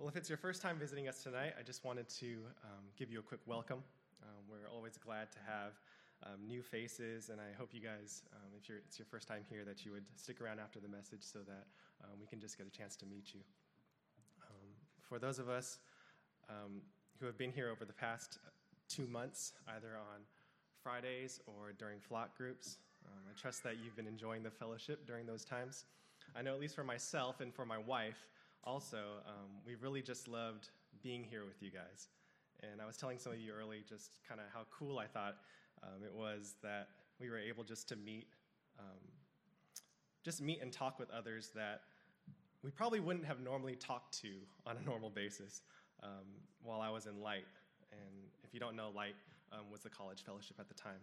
Well, if it's your first time visiting us tonight, I just wanted to um, give you a quick welcome. Um, we're always glad to have um, new faces, and I hope you guys, um, if it's your first time here, that you would stick around after the message so that um, we can just get a chance to meet you. Um, for those of us who have been here over the past two months, either on Fridays or during flock groups, I trust that you've been enjoying the fellowship during those times. I know, at least for myself and for my wife, also, um, we really just loved being here with you guys. And I was telling some of you early just kind of how cool I thought um, it was that we were able just to meet, um, just meet and talk with others that we probably wouldn't have normally talked to on a normal basis um, while I was in Light. And if you don't know, Light um, was the college fellowship at the time.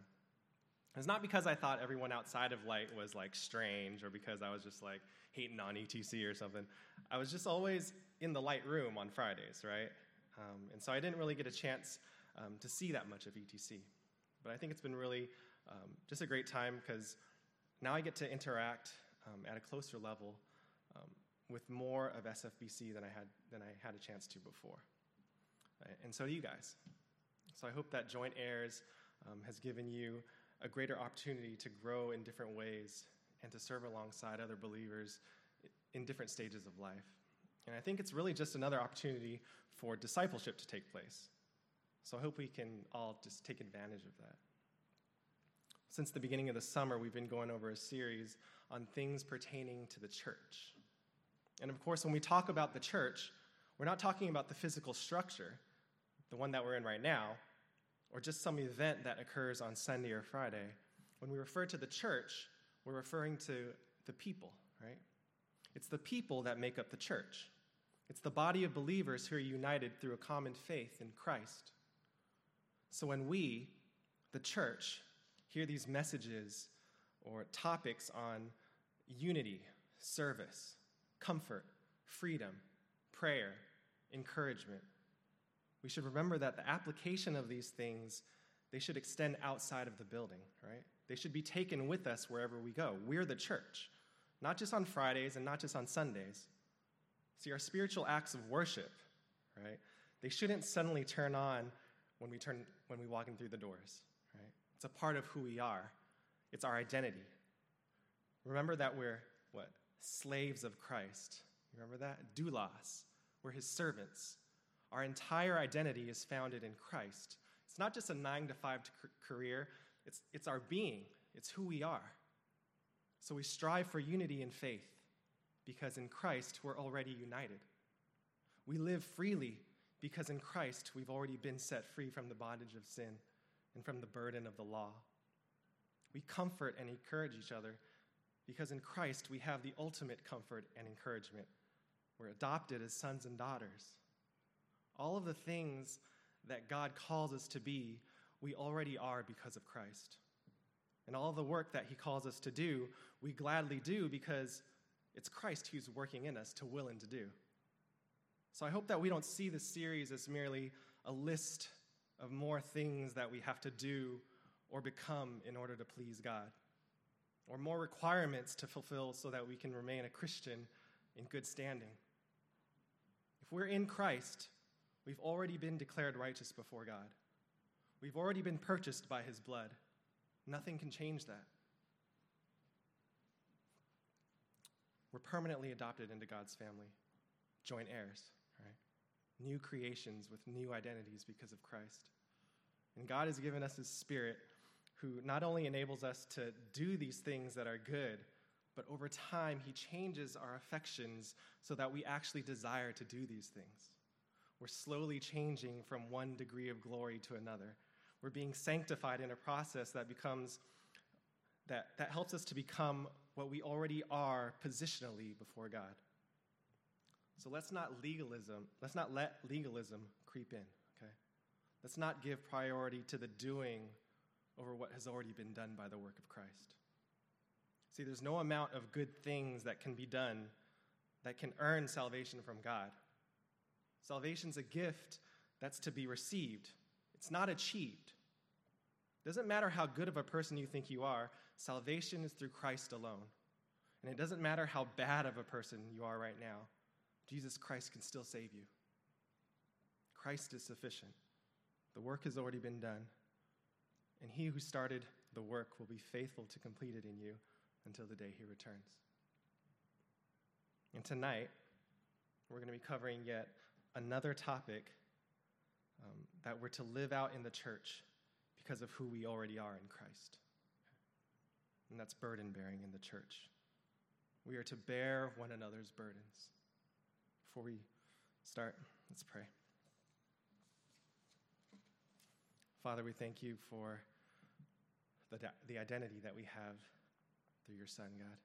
It's not because I thought everyone outside of Light was like strange or because I was just like hating on ETC or something. I was just always in the Light room on Fridays, right? Um, and so I didn't really get a chance um, to see that much of ETC. But I think it's been really um, just a great time because now I get to interact um, at a closer level um, with more of SFBC than I had than I had a chance to before. And so do you guys. So I hope that Joint Heirs um, has given you a greater opportunity to grow in different ways and to serve alongside other believers in different stages of life. And I think it's really just another opportunity for discipleship to take place. So I hope we can all just take advantage of that. Since the beginning of the summer, we've been going over a series on things pertaining to the church. And of course, when we talk about the church, we're not talking about the physical structure, the one that we're in right now, or just some event that occurs on Sunday or Friday. When we refer to the church, we're referring to the people, right? It's the people that make up the church. It's the body of believers who are united through a common faith in Christ. So when we, the church, hear these messages or topics on unity, service, comfort, freedom, prayer, encouragement, we should remember that the application of these things they should extend outside of the building, right? They should be taken with us wherever we go. We're the church, not just on Fridays and not just on Sundays. See, our spiritual acts of worship, right? They shouldn't suddenly turn on when we turn when we walk in through the doors, right? It's a part of who we are. It's our identity. Remember that we're what? Slaves of Christ. You remember that? Doulos. We're his servants. Our entire identity is founded in Christ. It's not just a nine to five career, it's, it's our being, it's who we are. So we strive for unity in faith because in Christ we're already united. We live freely because in Christ we've already been set free from the bondage of sin and from the burden of the law. We comfort and encourage each other because in Christ we have the ultimate comfort and encouragement. We're adopted as sons and daughters. All of the things that God calls us to be, we already are because of Christ. And all the work that He calls us to do, we gladly do because it's Christ who's working in us to will and to do. So I hope that we don't see this series as merely a list of more things that we have to do or become in order to please God, or more requirements to fulfill so that we can remain a Christian in good standing. If we're in Christ, We've already been declared righteous before God. We've already been purchased by his blood. Nothing can change that. We're permanently adopted into God's family, joint heirs, right? New creations with new identities because of Christ. And God has given us his spirit who not only enables us to do these things that are good, but over time, he changes our affections so that we actually desire to do these things. We're slowly changing from one degree of glory to another. We're being sanctified in a process that becomes that, that helps us to become what we already are positionally before God. So let's not legalism, let's not let legalism creep in, okay? Let's not give priority to the doing over what has already been done by the work of Christ. See, there's no amount of good things that can be done that can earn salvation from God. Salvation's a gift that's to be received, it's not achieved. It doesn't matter how good of a person you think you are, salvation is through Christ alone. And it doesn't matter how bad of a person you are right now, Jesus Christ can still save you. Christ is sufficient. The work has already been done, and he who started the work will be faithful to complete it in you until the day he returns. And tonight, we're going to be covering yet another topic um, that we're to live out in the church because of who we already are in Christ. And that's burden bearing in the church. We are to bear one another's burdens. Before we start, let's pray. Father, we thank you for the, the identity that we have through your Son, God.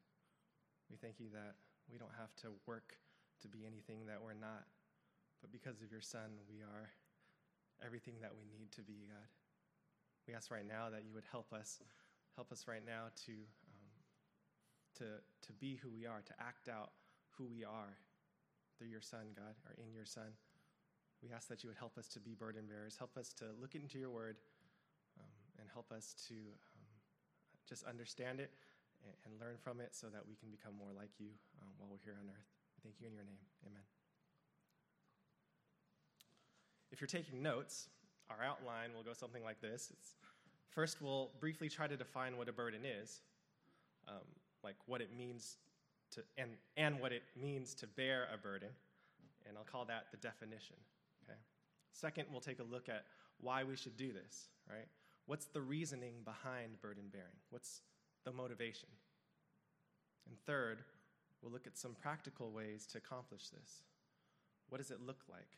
We thank you that we don't have to work to be anything that we're not, but because of your Son, we are everything that we need to be, God. We ask right now that you would help us, help us right now to, um, to, to be who we are, to act out who we are through your Son, God, or in your Son. We ask that you would help us to be burden bearers, help us to look into your word, um, and help us to um, just understand it and, and, learn from it so that we can become more like you um, while we're here on earth. Thank you in your name. Amen. If you're taking notes, our outline will go something like this. It's, first, we'll briefly try to define what a burden is, um, like what it means to, and, and what it means to bear a burden, and I'll call that the definition. Okay? Second, we'll take a look at why we should do this, right? What's the reasoning behind burden bearing? What's the motivation? And third, we'll look at some practical ways to accomplish this. What does it look like?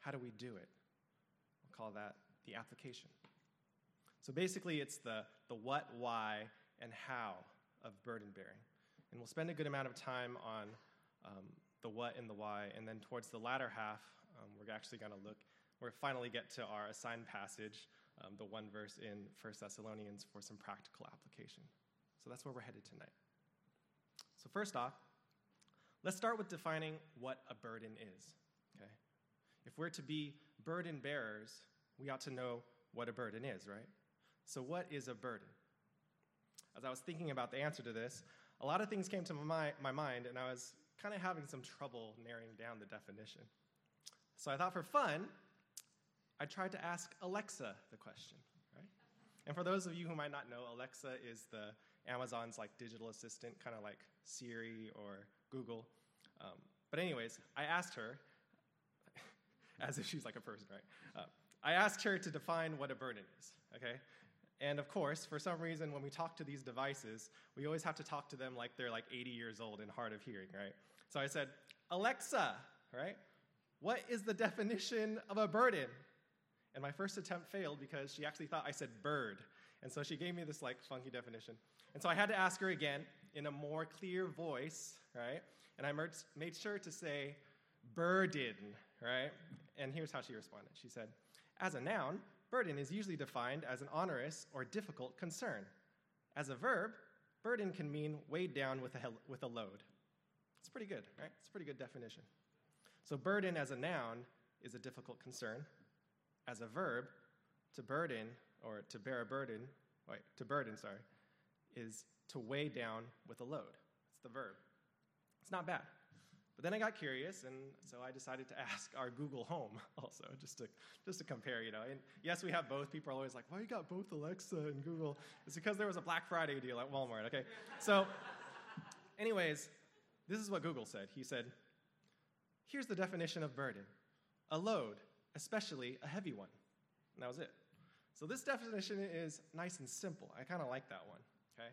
How do we do it? We'll call that the application. So basically, it's the, the what, why, and how of burden bearing. And we'll spend a good amount of time on um, the what and the why, and then towards the latter half, um, we're actually going to look we're finally get to our assigned passage, um, the one verse in 1 Thessalonians, for some practical application. So that's where we're headed tonight. So, first off, let's start with defining what a burden is. If we're to be burden bearers, we ought to know what a burden is, right? So, what is a burden? As I was thinking about the answer to this, a lot of things came to my, my mind, and I was kind of having some trouble narrowing down the definition. So I thought for fun, I tried to ask Alexa the question, right? And for those of you who might not know, Alexa is the Amazon's like digital assistant, kind of like Siri or Google. Um, but anyways, I asked her, as if she's like a person, right? Uh, I asked her to define what a burden is, okay? And of course, for some reason, when we talk to these devices, we always have to talk to them like they're like 80 years old and hard of hearing, right? So I said, Alexa, right? What is the definition of a burden? And my first attempt failed because she actually thought I said bird. And so she gave me this like funky definition. And so I had to ask her again in a more clear voice, right? And I made sure to say burden, right? And here's how she responded. She said, as a noun, burden is usually defined as an onerous or difficult concern. As a verb, burden can mean weighed down with a, with a load. It's pretty good, right? It's a pretty good definition. So, burden as a noun is a difficult concern as a verb, to burden, or to bear a burden, wait, to burden, sorry, is to weigh down with a load. It's the verb. It's not bad. But then I got curious, and so I decided to ask our Google Home also, just to just to compare, you know. And yes, we have both. People are always like, "Why you got both Alexa and Google?" It's because there was a Black Friday deal at Walmart. Okay, so, anyways, this is what Google said. He said, "Here's the definition of burden: a load, especially a heavy one. And that was it. So this definition is nice and simple. I kind of like that one. Okay?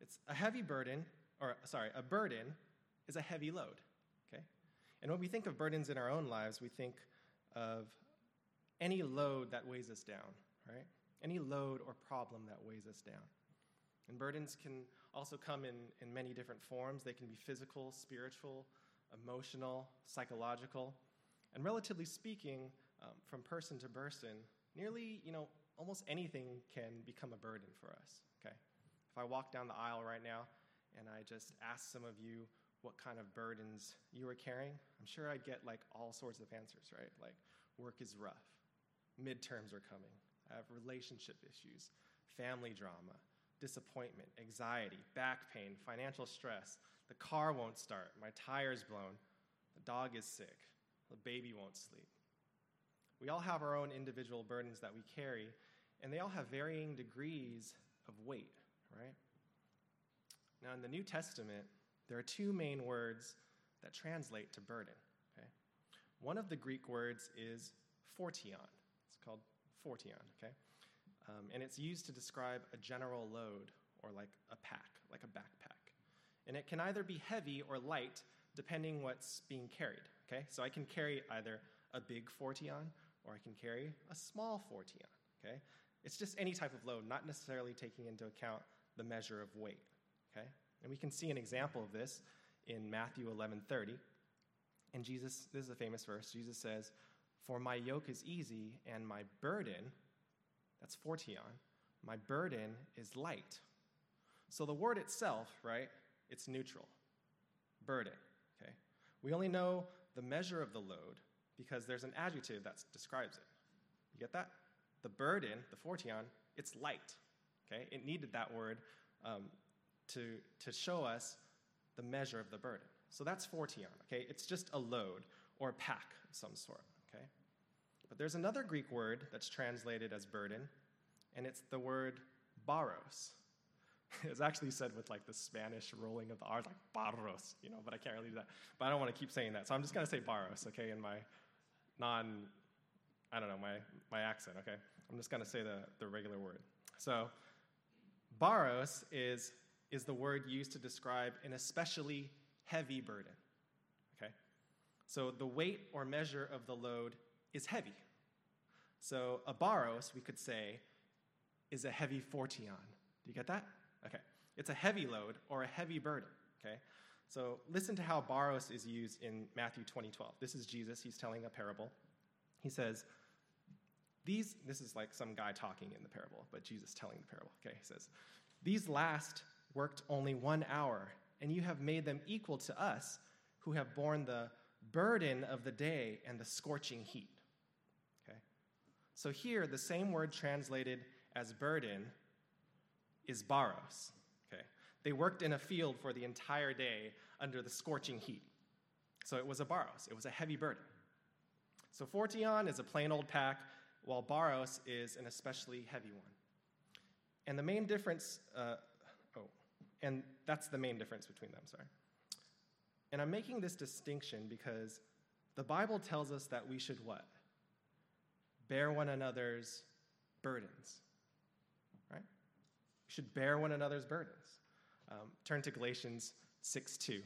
It's a heavy burden, or sorry, a burden is a heavy load. And when we think of burdens in our own lives, we think of any load that weighs us down, right? Any load or problem that weighs us down. And burdens can also come in, in many different forms. They can be physical, spiritual, emotional, psychological. And relatively speaking, um, from person to person, nearly, you know, almost anything can become a burden for us, okay? If I walk down the aisle right now and I just ask some of you what kind of burdens you are carrying, I'm sure I'd get like all sorts of answers, right? Like, work is rough, midterms are coming, I have relationship issues, family drama, disappointment, anxiety, back pain, financial stress, the car won't start, my tire's blown, the dog is sick, the baby won't sleep. We all have our own individual burdens that we carry, and they all have varying degrees of weight, right? Now, in the New Testament, there are two main words that translate to burden, okay? One of the Greek words is phortion. It's called phortion, okay? Um, and it's used to describe a general load or like a pack, like a backpack. And it can either be heavy or light depending what's being carried, okay? So I can carry either a big phortion or I can carry a small phortion, okay? It's just any type of load, not necessarily taking into account the measure of weight, okay? And we can see an example of this in Matthew 11:30. And Jesus, this is a famous verse. Jesus says, "For my yoke is easy and my burden, that's phortion, my burden is light." So the word itself, right? It's neutral. Burden, okay? We only know the measure of the load because there's an adjective that describes it. You get that? The burden, the phortion, it's light, okay? It needed that word um, to, to show us the measure of the burden. So that's phortion, okay? It's just a load or a pack of some sort, okay? But there's another Greek word that's translated as burden, and it's the word baros. It's actually said with like the Spanish rolling of the R, like barros, you know, but I can't really do that. But I don't want to keep saying that. So I'm just going to say baros, okay, in my non, I don't know, my, my accent, okay? I'm just going to say the, the regular word. So baros is is the word used to describe an especially heavy burden. Okay? So the weight or measure of the load is heavy. So a baros, we could say, is a heavy phortion. Do you get that? Okay. It's a heavy load or a heavy burden. Okay? So listen to how baros is used in Matthew 20, 12. This is Jesus. He's telling a parable. He says, these, this is like some guy talking in the parable, but Jesus telling the parable. Okay, he says, These last worked only one hour, and you have made them equal to us who have borne the burden of the day and the scorching heat. Okay? So here, the same word translated as burden is baros. Okay? They worked in a field for the entire day under the scorching heat. So it was a baros, it was a heavy burden. So phortion is a plain old pack, while baros is an especially heavy one. And the main difference uh, and that's the main difference between them, sorry. And I'm making this distinction because the Bible tells us that we should what? Bear one another's burdens, right? We should bear one another's burdens. Um, turn to Galatians 6 2.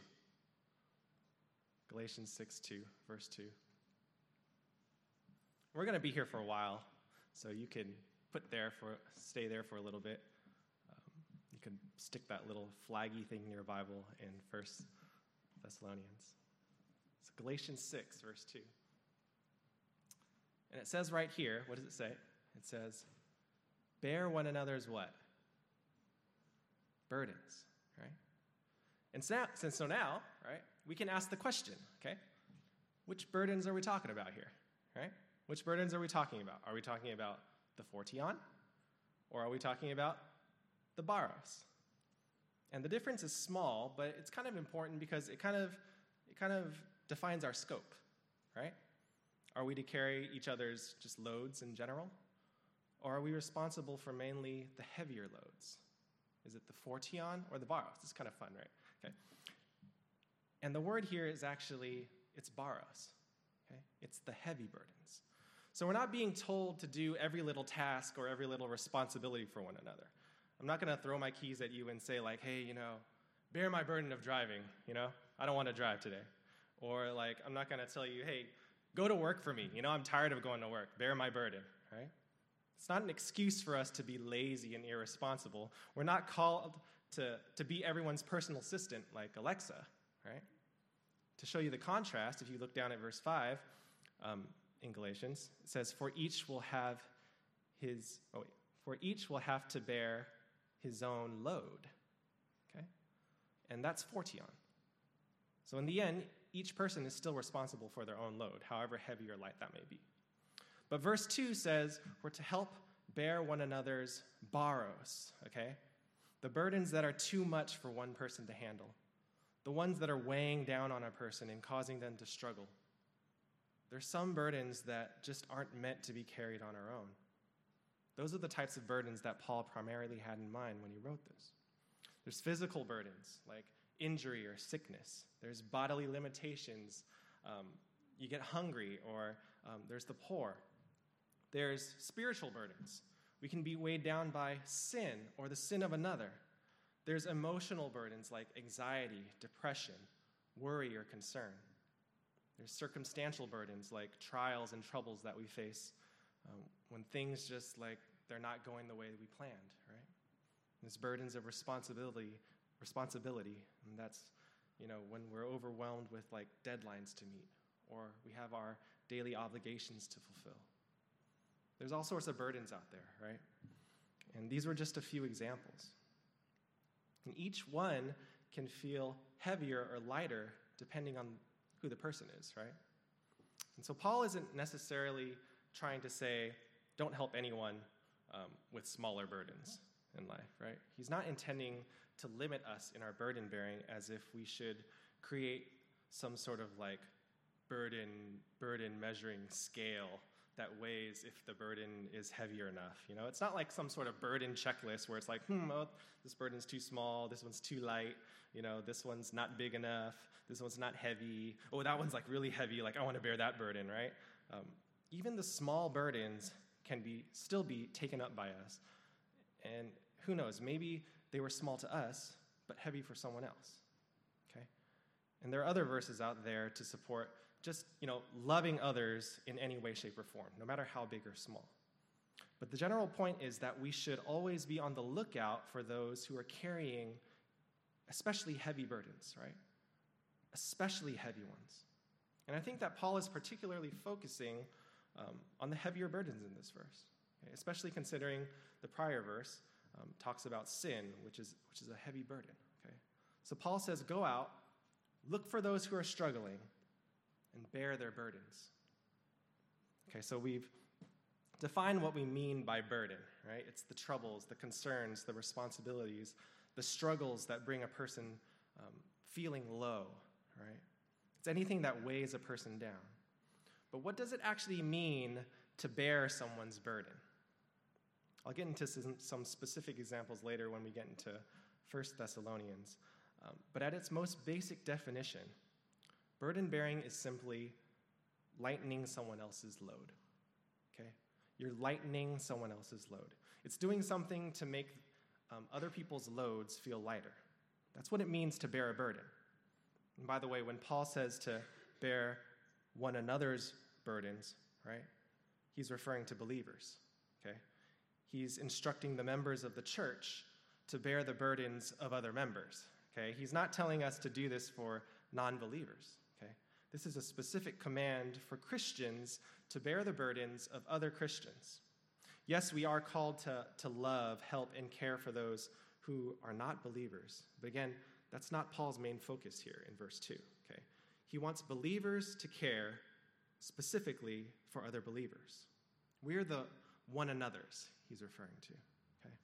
Galatians 6 2, verse 2. We're going to be here for a while, so you can put there for, stay there for a little bit could stick that little flaggy thing in your Bible in First Thessalonians. It's Galatians 6, verse 2. And it says right here, what does it say? It says, bear one another's what? Burdens, right? And so, now, since so now, right, we can ask the question, okay? Which burdens are we talking about here, right? Which burdens are we talking about? Are we talking about the phortion? Or are we talking about the baros. And the difference is small, but it's kind of important because it kind of, it kind of defines our scope, right? Are we to carry each other's just loads in general? Or are we responsible for mainly the heavier loads? Is it the phortion or the baros? It's kind of fun, right? Okay. And the word here is actually, it's baros. Okay? It's the heavy burdens. So we're not being told to do every little task or every little responsibility for one another. I'm not going to throw my keys at you and say, like, hey, you know, bear my burden of driving, you know? I don't want to drive today. Or, like, I'm not going to tell you, hey, go to work for me. You know, I'm tired of going to work. Bear my burden, right? It's not an excuse for us to be lazy and irresponsible. We're not called to, to be everyone's personal assistant like Alexa, right? To show you the contrast, if you look down at verse 5 um, in Galatians, it says, For each will have his, oh wait, for each will have to bear his own load. Okay? And that's phortion. So in the end, each person is still responsible for their own load, however heavy or light that may be. But verse 2 says we're to help bear one another's baros, okay? The burdens that are too much for one person to handle, the ones that are weighing down on a person and causing them to struggle. there's some burdens that just aren't meant to be carried on our own. Those are the types of burdens that Paul primarily had in mind when he wrote this. There's physical burdens like injury or sickness, there's bodily limitations. Um, you get hungry, or um, there's the poor. There's spiritual burdens. We can be weighed down by sin or the sin of another. There's emotional burdens like anxiety, depression, worry, or concern. There's circumstantial burdens like trials and troubles that we face um, when things just like they're not going the way we planned, right? There's burdens of responsibility, responsibility, and that's you know when we're overwhelmed with like deadlines to meet or we have our daily obligations to fulfill. There's all sorts of burdens out there, right? And these were just a few examples. And each one can feel heavier or lighter depending on who the person is, right? And so Paul isn't necessarily trying to say, don't help anyone um, with smaller burdens in life, right? He's not intending to limit us in our burden bearing as if we should create some sort of like burden burden measuring scale that weighs if the burden is heavier enough. You know, it's not like some sort of burden checklist where it's like, hmm, oh, this burden's too small, this one's too light, you know, this one's not big enough, this one's not heavy. Oh, that one's like really heavy, like I want to bear that burden, right? Um, even the small burdens can be still be taken up by us. And who knows, maybe they were small to us, but heavy for someone else. Okay? And there are other verses out there to support just, you know, loving others in any way, shape, or form, no matter how big or small. But the general point is that we should always be on the lookout for those who are carrying especially heavy burdens, right? Especially heavy ones. And I think that Paul is particularly focusing um, on the heavier burdens in this verse, okay? especially considering the prior verse um, talks about sin, which is, which is a heavy burden. Okay? So Paul says, Go out, look for those who are struggling, and bear their burdens. Okay, so we've defined what we mean by burden, right? It's the troubles, the concerns, the responsibilities, the struggles that bring a person um, feeling low, right? It's anything that weighs a person down. But what does it actually mean to bear someone's burden? I'll get into some, some specific examples later when we get into 1 Thessalonians. Um, but at its most basic definition, Burden bearing is simply lightening someone else's load. Okay? You're lightening someone else's load. It's doing something to make um, other people's loads feel lighter. That's what it means to bear a burden. And by the way, when Paul says to bear one another's burdens, right, he's referring to believers. Okay? He's instructing the members of the church to bear the burdens of other members. Okay? He's not telling us to do this for non believers. Okay? This is a specific command for Christians to bear the burdens of other Christians. Yes, we are called to, to love, help, and care for those who are not believers. But again, that's not Paul's main focus here in verse 2. Okay? He wants believers to care specifically for other believers. We're the one another's he's referring to. Okay?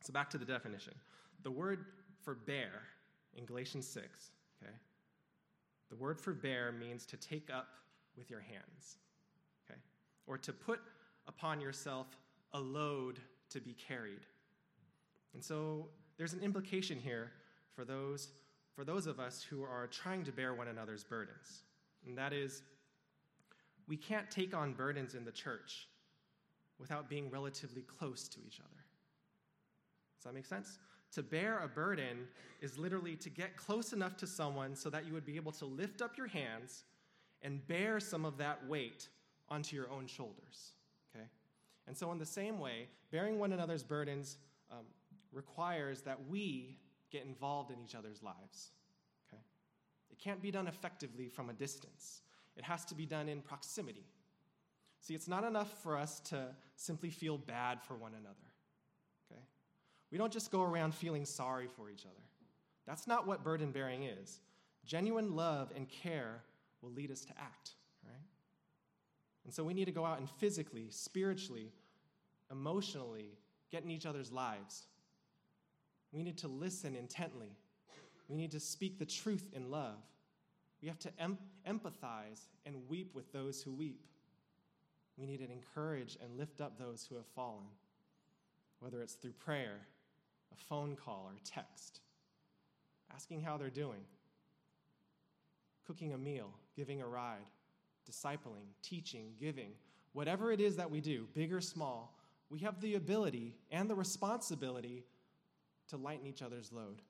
So back to the definition. The word for bear in Galatians 6, okay, the word for bear means to take up with your hands, okay? Or to put upon yourself a load to be carried. And so there's an implication here for those, for those of us who are trying to bear one another's burdens. And that is, we can't take on burdens in the church without being relatively close to each other. Does that make sense? To bear a burden is literally to get close enough to someone so that you would be able to lift up your hands and bear some of that weight onto your own shoulders. Okay? And so, in the same way, bearing one another's burdens um, requires that we get involved in each other's lives. Okay? It can't be done effectively from a distance, it has to be done in proximity. See, it's not enough for us to simply feel bad for one another. Okay? We don't just go around feeling sorry for each other. That's not what burden bearing is. Genuine love and care will lead us to act, right? And so we need to go out and physically, spiritually, emotionally get in each other's lives. We need to listen intently. We need to speak the truth in love. We have to em- empathize and weep with those who weep. We need to encourage and lift up those who have fallen, whether it's through prayer, a phone call, or text, asking how they're doing, cooking a meal, giving a ride, discipling, teaching, giving, whatever it is that we do, big or small, we have the ability and the responsibility to lighten each other's load.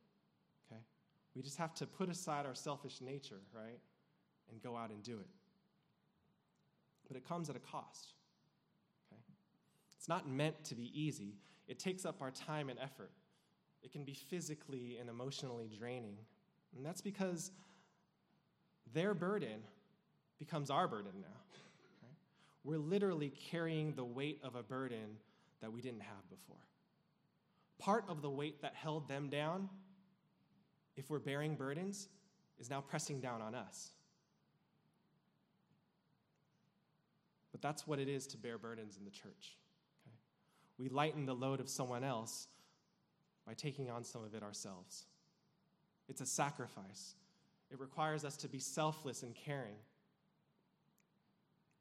We just have to put aside our selfish nature, right? And go out and do it. But it comes at a cost. Okay? It's not meant to be easy. It takes up our time and effort. It can be physically and emotionally draining. And that's because their burden becomes our burden now. Right? We're literally carrying the weight of a burden that we didn't have before. Part of the weight that held them down, if we're bearing burdens, is now pressing down on us. But that's what it is to bear burdens in the church. Okay? We lighten the load of someone else by taking on some of it ourselves. It's a sacrifice. It requires us to be selfless and caring.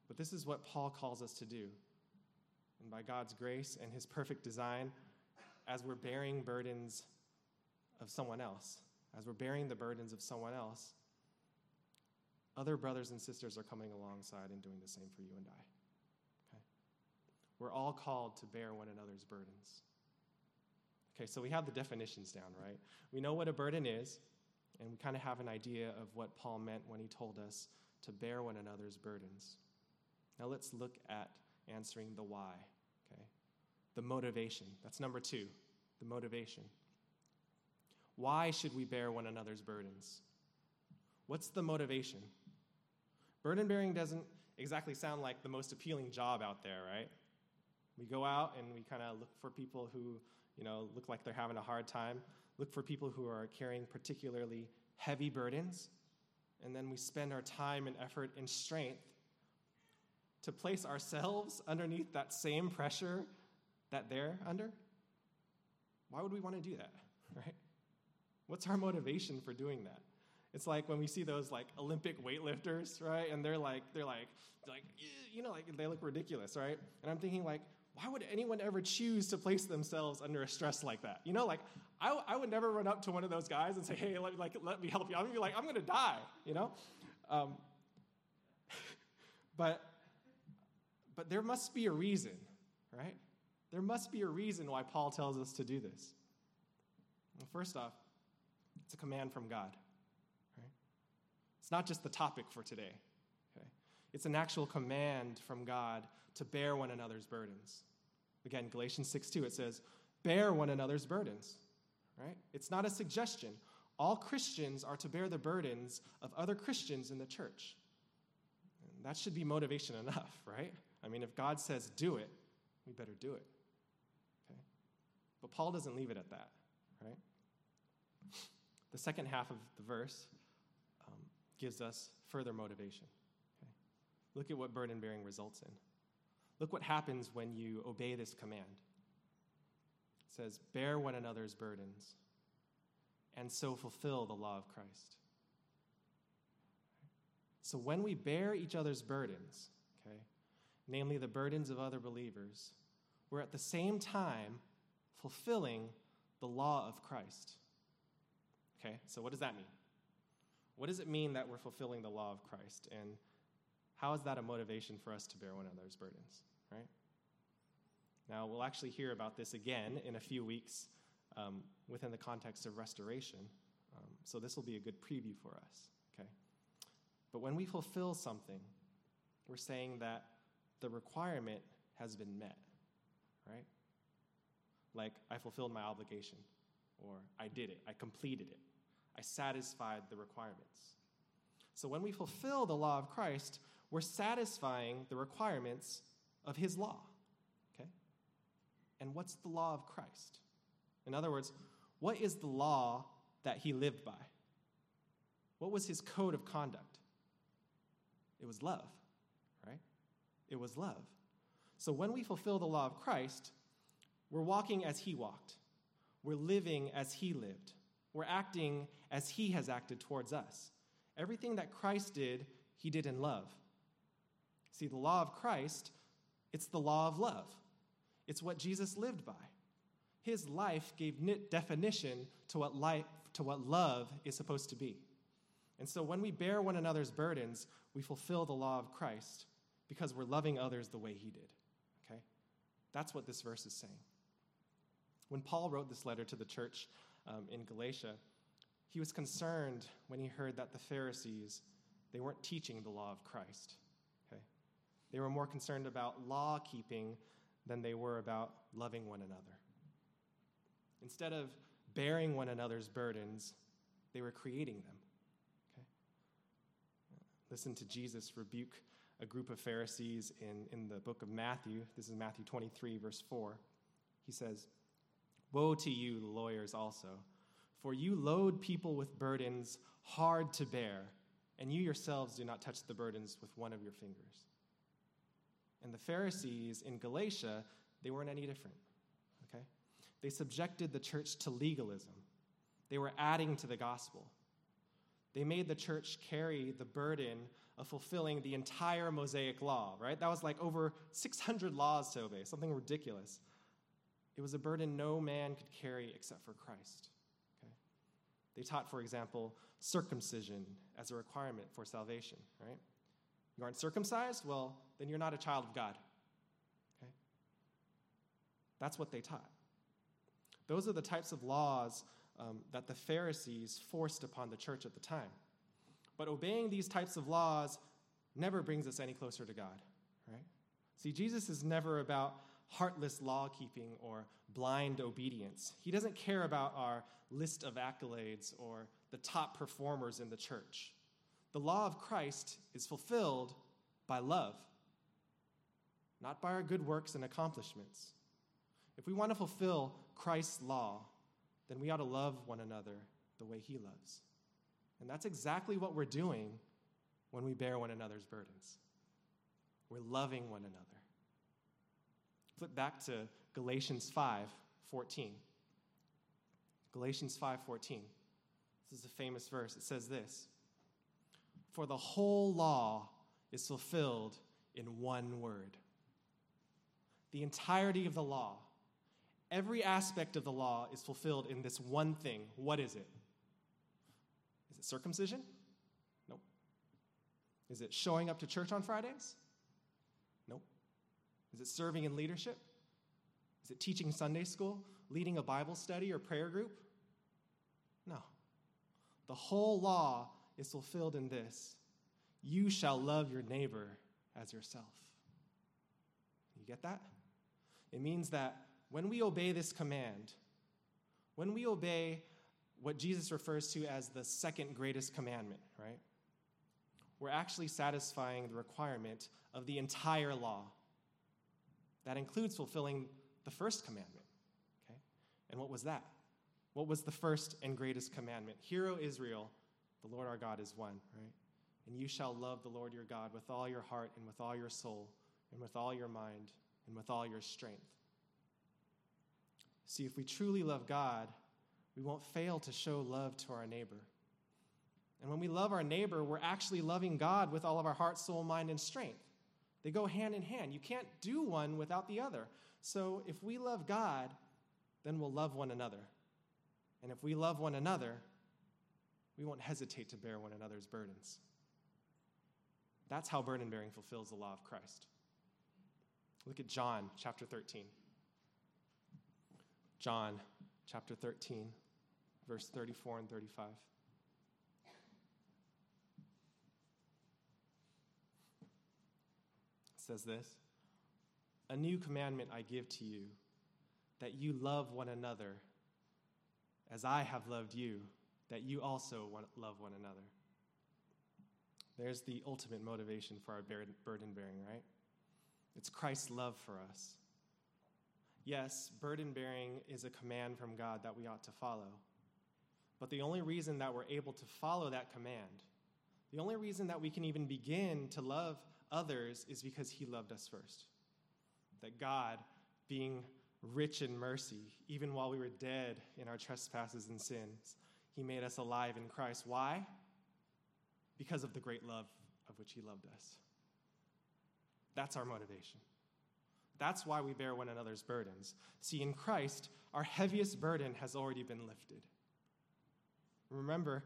But this is what Paul calls us to do. And by God's grace and his perfect design, as we're bearing burdens of someone else, as we're bearing the burdens of someone else, other brothers and sisters are coming alongside and doing the same for you and I. Okay? We're all called to bear one another's burdens. Okay, so we have the definitions down, right? We know what a burden is, and we kind of have an idea of what Paul meant when he told us to bear one another's burdens. Now let's look at answering the why, okay? The motivation. That's number two, the motivation. Why should we bear one another's burdens? What's the motivation? Burden bearing doesn't exactly sound like the most appealing job out there, right? We go out and we kind of look for people who, you know, look like they're having a hard time, look for people who are carrying particularly heavy burdens, and then we spend our time and effort and strength to place ourselves underneath that same pressure that they're under? Why would we want to do that, right? What's our motivation for doing that? It's like when we see those like Olympic weightlifters, right? And they're like, they're like, they're like, you know, like they look ridiculous, right? And I'm thinking like, why would anyone ever choose to place themselves under a stress like that? You know, like I, I would never run up to one of those guys and say, hey, let, like, let me help you. I'm gonna be like, I'm gonna die, you know? Um, but but there must be a reason, right? There must be a reason why Paul tells us to do this. Well, first off, it's a command from God. Right? It's not just the topic for today. Okay? It's an actual command from God to bear one another's burdens. Again, Galatians 6 2, it says, bear one another's burdens. Right? It's not a suggestion. All Christians are to bear the burdens of other Christians in the church. And that should be motivation enough, right? I mean, if God says do it, we better do it. Okay? But Paul doesn't leave it at that, right? The second half of the verse um, gives us further motivation. Okay? Look at what burden bearing results in. Look what happens when you obey this command. It says, Bear one another's burdens, and so fulfill the law of Christ. So when we bear each other's burdens, okay, namely the burdens of other believers, we're at the same time fulfilling the law of Christ. Okay, so what does that mean? What does it mean that we're fulfilling the law of Christ? And how is that a motivation for us to bear one another's burdens, right? Now, we'll actually hear about this again in a few weeks um, within the context of restoration. Um, so, this will be a good preview for us, okay? But when we fulfill something, we're saying that the requirement has been met, right? Like, I fulfilled my obligation, or I did it, I completed it, I satisfied the requirements. So when we fulfill the law of Christ, we're satisfying the requirements of his law, okay? And what's the law of Christ? In other words, what is the law that he lived by? What was his code of conduct? It was love, right? It was love. So when we fulfill the law of Christ, we're walking as he walked, we're living as he lived, we're acting as he has acted towards us. Everything that Christ did, he did in love. See, the law of Christ, it's the law of love. It's what Jesus lived by. His life gave definition to what life to what love is supposed to be. And so when we bear one another's burdens, we fulfill the law of Christ because we're loving others the way he did. Okay? That's what this verse is saying. When Paul wrote this letter to the church um, in Galatia, he was concerned when he heard that the Pharisees, they weren't teaching the law of Christ. Okay? They were more concerned about law keeping than they were about loving one another. Instead of bearing one another's burdens, they were creating them. Okay? Listen to Jesus rebuke a group of Pharisees in, in the book of Matthew. This is Matthew 23, verse 4. He says, Woe to you, lawyers, also, for you load people with burdens hard to bear, and you yourselves do not touch the burdens with one of your fingers. And the Pharisees in Galatia, they weren't any different. Okay? They subjected the church to legalism. They were adding to the gospel. They made the church carry the burden of fulfilling the entire Mosaic law, right? That was like over 600 laws to obey, something ridiculous. It was a burden no man could carry except for Christ. Okay? They taught, for example, circumcision as a requirement for salvation, right? You aren't circumcised? Well, then you're not a child of God. Okay? That's what they taught. Those are the types of laws um, that the Pharisees forced upon the church at the time. But obeying these types of laws never brings us any closer to God, right? See, Jesus is never about heartless law keeping or blind obedience. He doesn't care about our list of accolades or the top performers in the church. The law of Christ is fulfilled by love, not by our good works and accomplishments. If we want to fulfill Christ's law, then we ought to love one another the way he loves. And that's exactly what we're doing when we bear one another's burdens. We're loving one another. Flip back to Galatians 5 14. Galatians 5 14. This is a famous verse. It says this For the whole law is fulfilled in one word. The entirety of the law, every aspect of the law is fulfilled in this one thing. What is it? Is it circumcision? Nope. Is it showing up to church on Fridays? Is it serving in leadership? Is it teaching Sunday school? Leading a Bible study or prayer group? No. The whole law is fulfilled in this you shall love your neighbor as yourself. You get that? It means that when we obey this command, when we obey what Jesus refers to as the second greatest commandment, right? We're actually satisfying the requirement of the entire law. That includes fulfilling the first commandment. Okay? And what was that? What was the first and greatest commandment? Hear, O Israel, the Lord our God is one, right? And you shall love the Lord your God with all your heart and with all your soul and with all your mind and with all your strength. See, if we truly love God, we won't fail to show love to our neighbor. And when we love our neighbor, we're actually loving God with all of our heart, soul, mind, and strength. They go hand in hand. You can't do one without the other. So if we love God, then we'll love one another. And if we love one another, we won't hesitate to bear one another's burdens. That's how burden bearing fulfills the law of Christ. Look at John chapter 13. John chapter 13, verse 34 and 35. Says this A new commandment I give to you, that you love one another as I have loved you, that you also love one another. There's the ultimate motivation for our burden bearing, right? It's Christ's love for us. Yes, burden bearing is a command from God that we ought to follow. But the only reason that we're able to follow that command, the only reason that we can even begin to love others is because He loved us first. That God, being rich in mercy, even while we were dead in our trespasses and sins, He made us alive in Christ. Why? because of the great love of which he loved us. That's our motivation. That's why we bear one another's burdens. See, in Christ, our heaviest burden has already been lifted. Remember,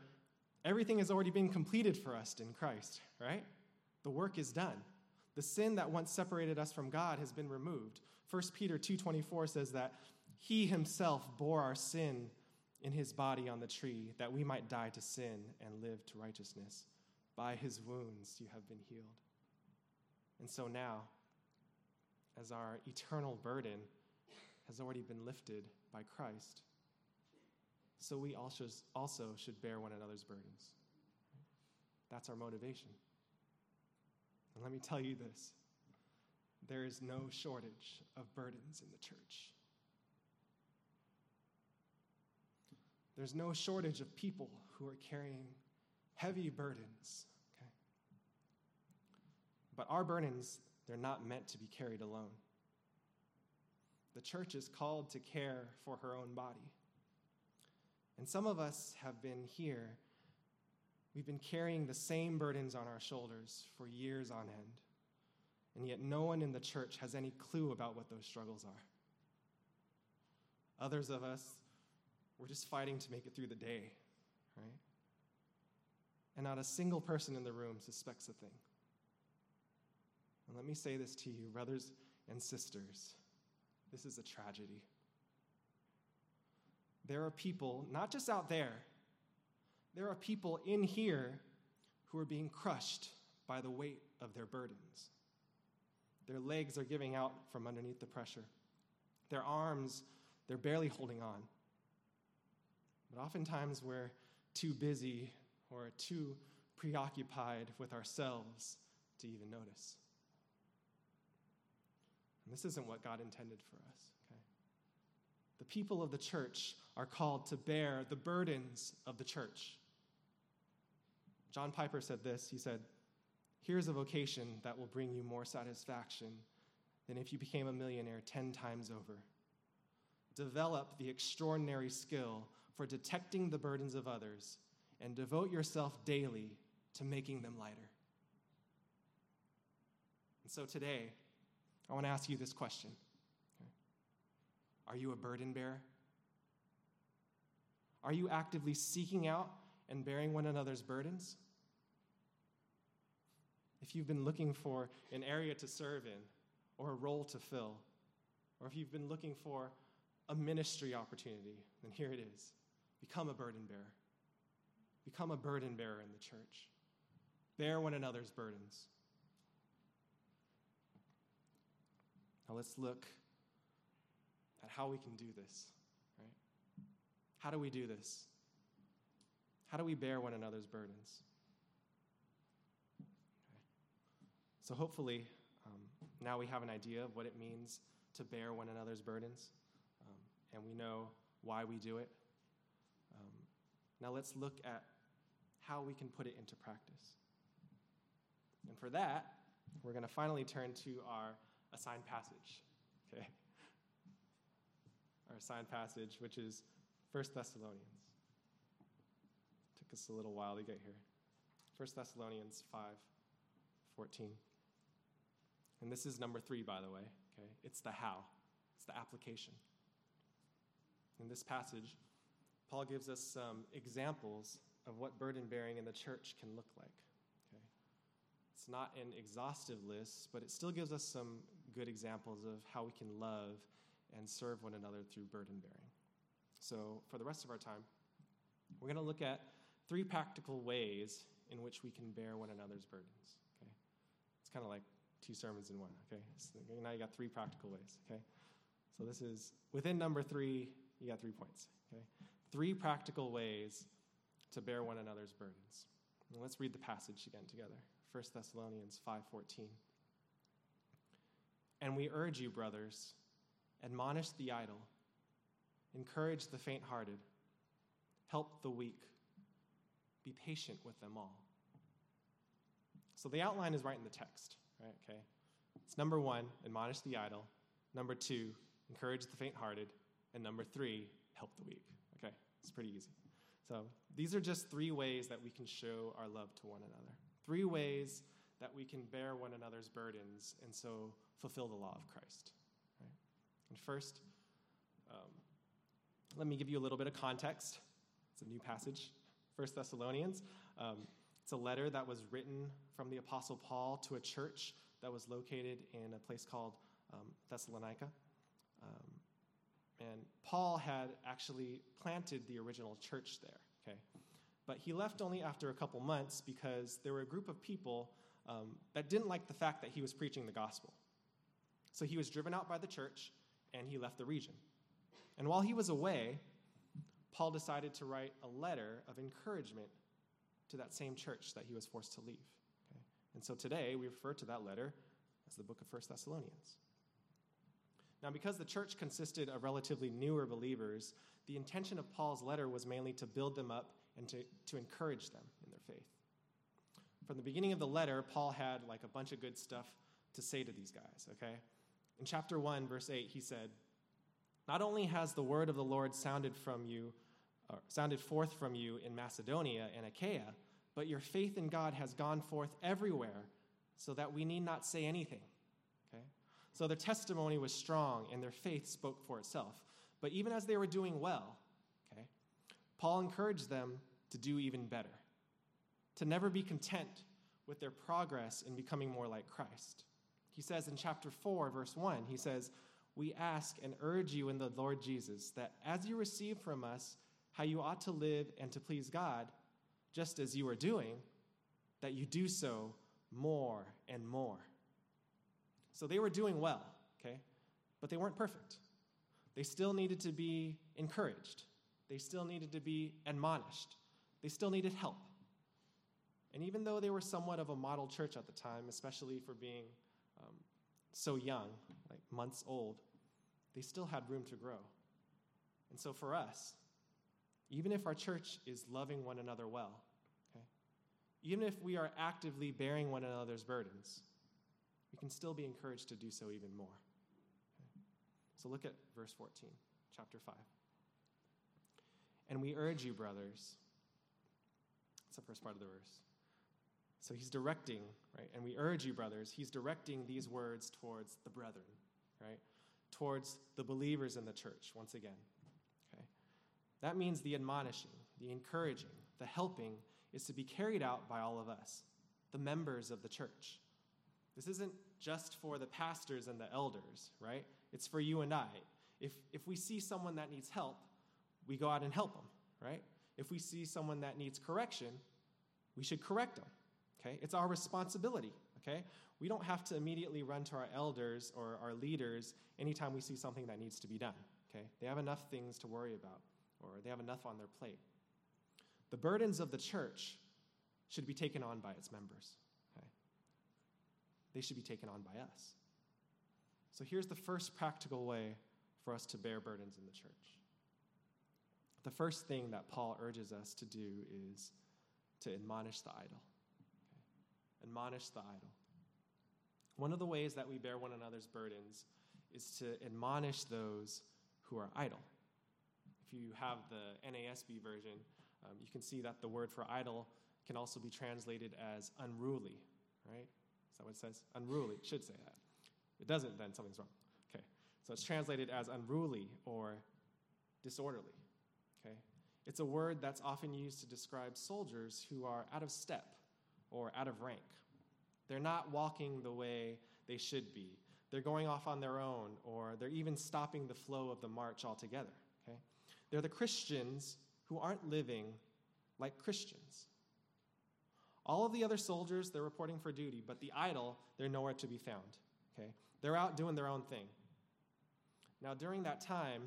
everything has already been completed for us in Christ, right? The work is done. The sin that once separated us from God has been removed. 1 Peter 2:24 says that he himself bore our sin in his body on the tree that we might die to sin and live to righteousness. By his wounds you have been healed. And so now, as our eternal burden has already been lifted by Christ, so we also, also should bear one another's burdens. That's our motivation. And let me tell you this there is no shortage of burdens in the church. There's no shortage of people who are carrying heavy burdens. Okay? But our burdens, they're not meant to be carried alone. The church is called to care for her own body. And some of us have been here, we've been carrying the same burdens on our shoulders for years on end. And yet, no one in the church has any clue about what those struggles are. Others of us, we're just fighting to make it through the day, right? And not a single person in the room suspects a thing. And let me say this to you, brothers and sisters this is a tragedy. There are people, not just out there, there are people in here who are being crushed by the weight of their burdens. Their legs are giving out from underneath the pressure. Their arms, they're barely holding on. But oftentimes we're too busy or too preoccupied with ourselves to even notice. And this isn't what God intended for us, okay? The people of the church are called to bear the burdens of the church. John Piper said this He said, Here's a vocation that will bring you more satisfaction than if you became a millionaire 10 times over. Develop the extraordinary skill for detecting the burdens of others and devote yourself daily to making them lighter. And so today, I want to ask you this question? Are you a burden bearer? Are you actively seeking out and bearing one another's burdens? If you've been looking for an area to serve in, or a role to fill, or if you've been looking for a ministry opportunity, then here it is. Become a burden bearer. Become a burden bearer in the church. Bear one another's burdens. Now let's look at how we can do this, right? How do we do this? How do we bear one another's burdens? Okay. So hopefully, um, now we have an idea of what it means to bear one another's burdens, um, and we know why we do it. Um, now let's look at how we can put it into practice. And for that, we're going to finally turn to our assigned passage, okay? Our assigned passage, which is 1 Thessalonians. Us a little while to get here. 1 Thessalonians 5 14. And this is number three, by the way, okay? It's the how, it's the application. In this passage, Paul gives us some examples of what burden bearing in the church can look like. Okay? It's not an exhaustive list, but it still gives us some good examples of how we can love and serve one another through burden bearing. So, for the rest of our time, we're going to look at three practical ways in which we can bear one another's burdens. Okay? It's kind of like two sermons in one. Okay? So now you got three practical ways. Okay? So this is within number three, you got three points. Okay? Three practical ways to bear one another's burdens. And let's read the passage again together. 1 Thessalonians 5:14. And we urge you, brothers, admonish the idle, encourage the faint hearted, help the weak, be patient with them all. So the outline is right in the text, right? Okay. It's number one, admonish the idle. Number two, encourage the faint hearted. And number three, help the weak. Okay, it's pretty easy. So these are just three ways that we can show our love to one another. Three ways that we can bear one another's burdens and so fulfill the law of Christ. Right? And first, um, let me give you a little bit of context. It's a new passage, First Thessalonians. Um, it's a letter that was written from the Apostle Paul to a church that was located in a place called um, Thessalonica. Um, and Paul had actually planted the original church there, okay? But he left only after a couple months because there were a group of people um, that didn't like the fact that he was preaching the gospel. So he was driven out by the church and he left the region. And while he was away, Paul decided to write a letter of encouragement to that same church that he was forced to leave. Okay? And so today we refer to that letter as the book of First Thessalonians. Now, because the church consisted of relatively newer believers, the intention of Paul's letter was mainly to build them up and to, to encourage them in their faith. From the beginning of the letter, Paul had like a bunch of good stuff to say to these guys, okay? In chapter 1, verse 8, he said, Not only has the word of the Lord sounded from you, sounded forth from you in Macedonia and Achaia, but your faith in God has gone forth everywhere, so that we need not say anything. Okay? So their testimony was strong and their faith spoke for itself. But even as they were doing well, okay, Paul encouraged them to do even better, to never be content with their progress in becoming more like Christ. He says in chapter 4, verse 1, he says, We ask and urge you in the Lord Jesus that as you receive from us how you ought to live and to please God, just as you are doing, that you do so more and more. So they were doing well, okay? But they weren't perfect. They still needed to be encouraged, they still needed to be admonished, they still needed help. And even though they were somewhat of a model church at the time, especially for being um, so young, like months old, they still had room to grow. And so for us, even if our church is loving one another well, okay, even if we are actively bearing one another's burdens, we can still be encouraged to do so even more. Okay? So look at verse 14, chapter 5. And we urge you, brothers, that's the first part of the verse. So he's directing, right? And we urge you, brothers, he's directing these words towards the brethren, right? Towards the believers in the church, once again. Okay? That means the admonishing, the encouraging, the helping is to be carried out by all of us, the members of the church. This isn't just for the pastors and the elders, right? It's for you and I. If, if we see someone that needs help, we go out and help them, right? If we see someone that needs correction, we should correct them, okay? It's our responsibility, okay? We don't have to immediately run to our elders or our leaders anytime we see something that needs to be done, okay? They have enough things to worry about, or they have enough on their plate. The burdens of the church should be taken on by its members okay? they should be taken on by us. So here's the first practical way for us to bear burdens in the church. The first thing that Paul urges us to do is to admonish the idle. Admonish the idle. One of the ways that we bear one another's burdens is to admonish those who are idle. If you have the NASB version, um, you can see that the word for idle can also be translated as unruly, right? Is that what it says? Unruly. It should say that. If it doesn't, then something's wrong. Okay. So it's translated as unruly or disorderly. Okay. It's a word that's often used to describe soldiers who are out of step or out of rank. They're not walking the way they should be. They're going off on their own, or they're even stopping the flow of the march altogether. Okay? They're the Christians who aren't living like Christians. All of the other soldiers, they're reporting for duty, but the idle, they're nowhere to be found. Okay? They're out doing their own thing. Now, during that time,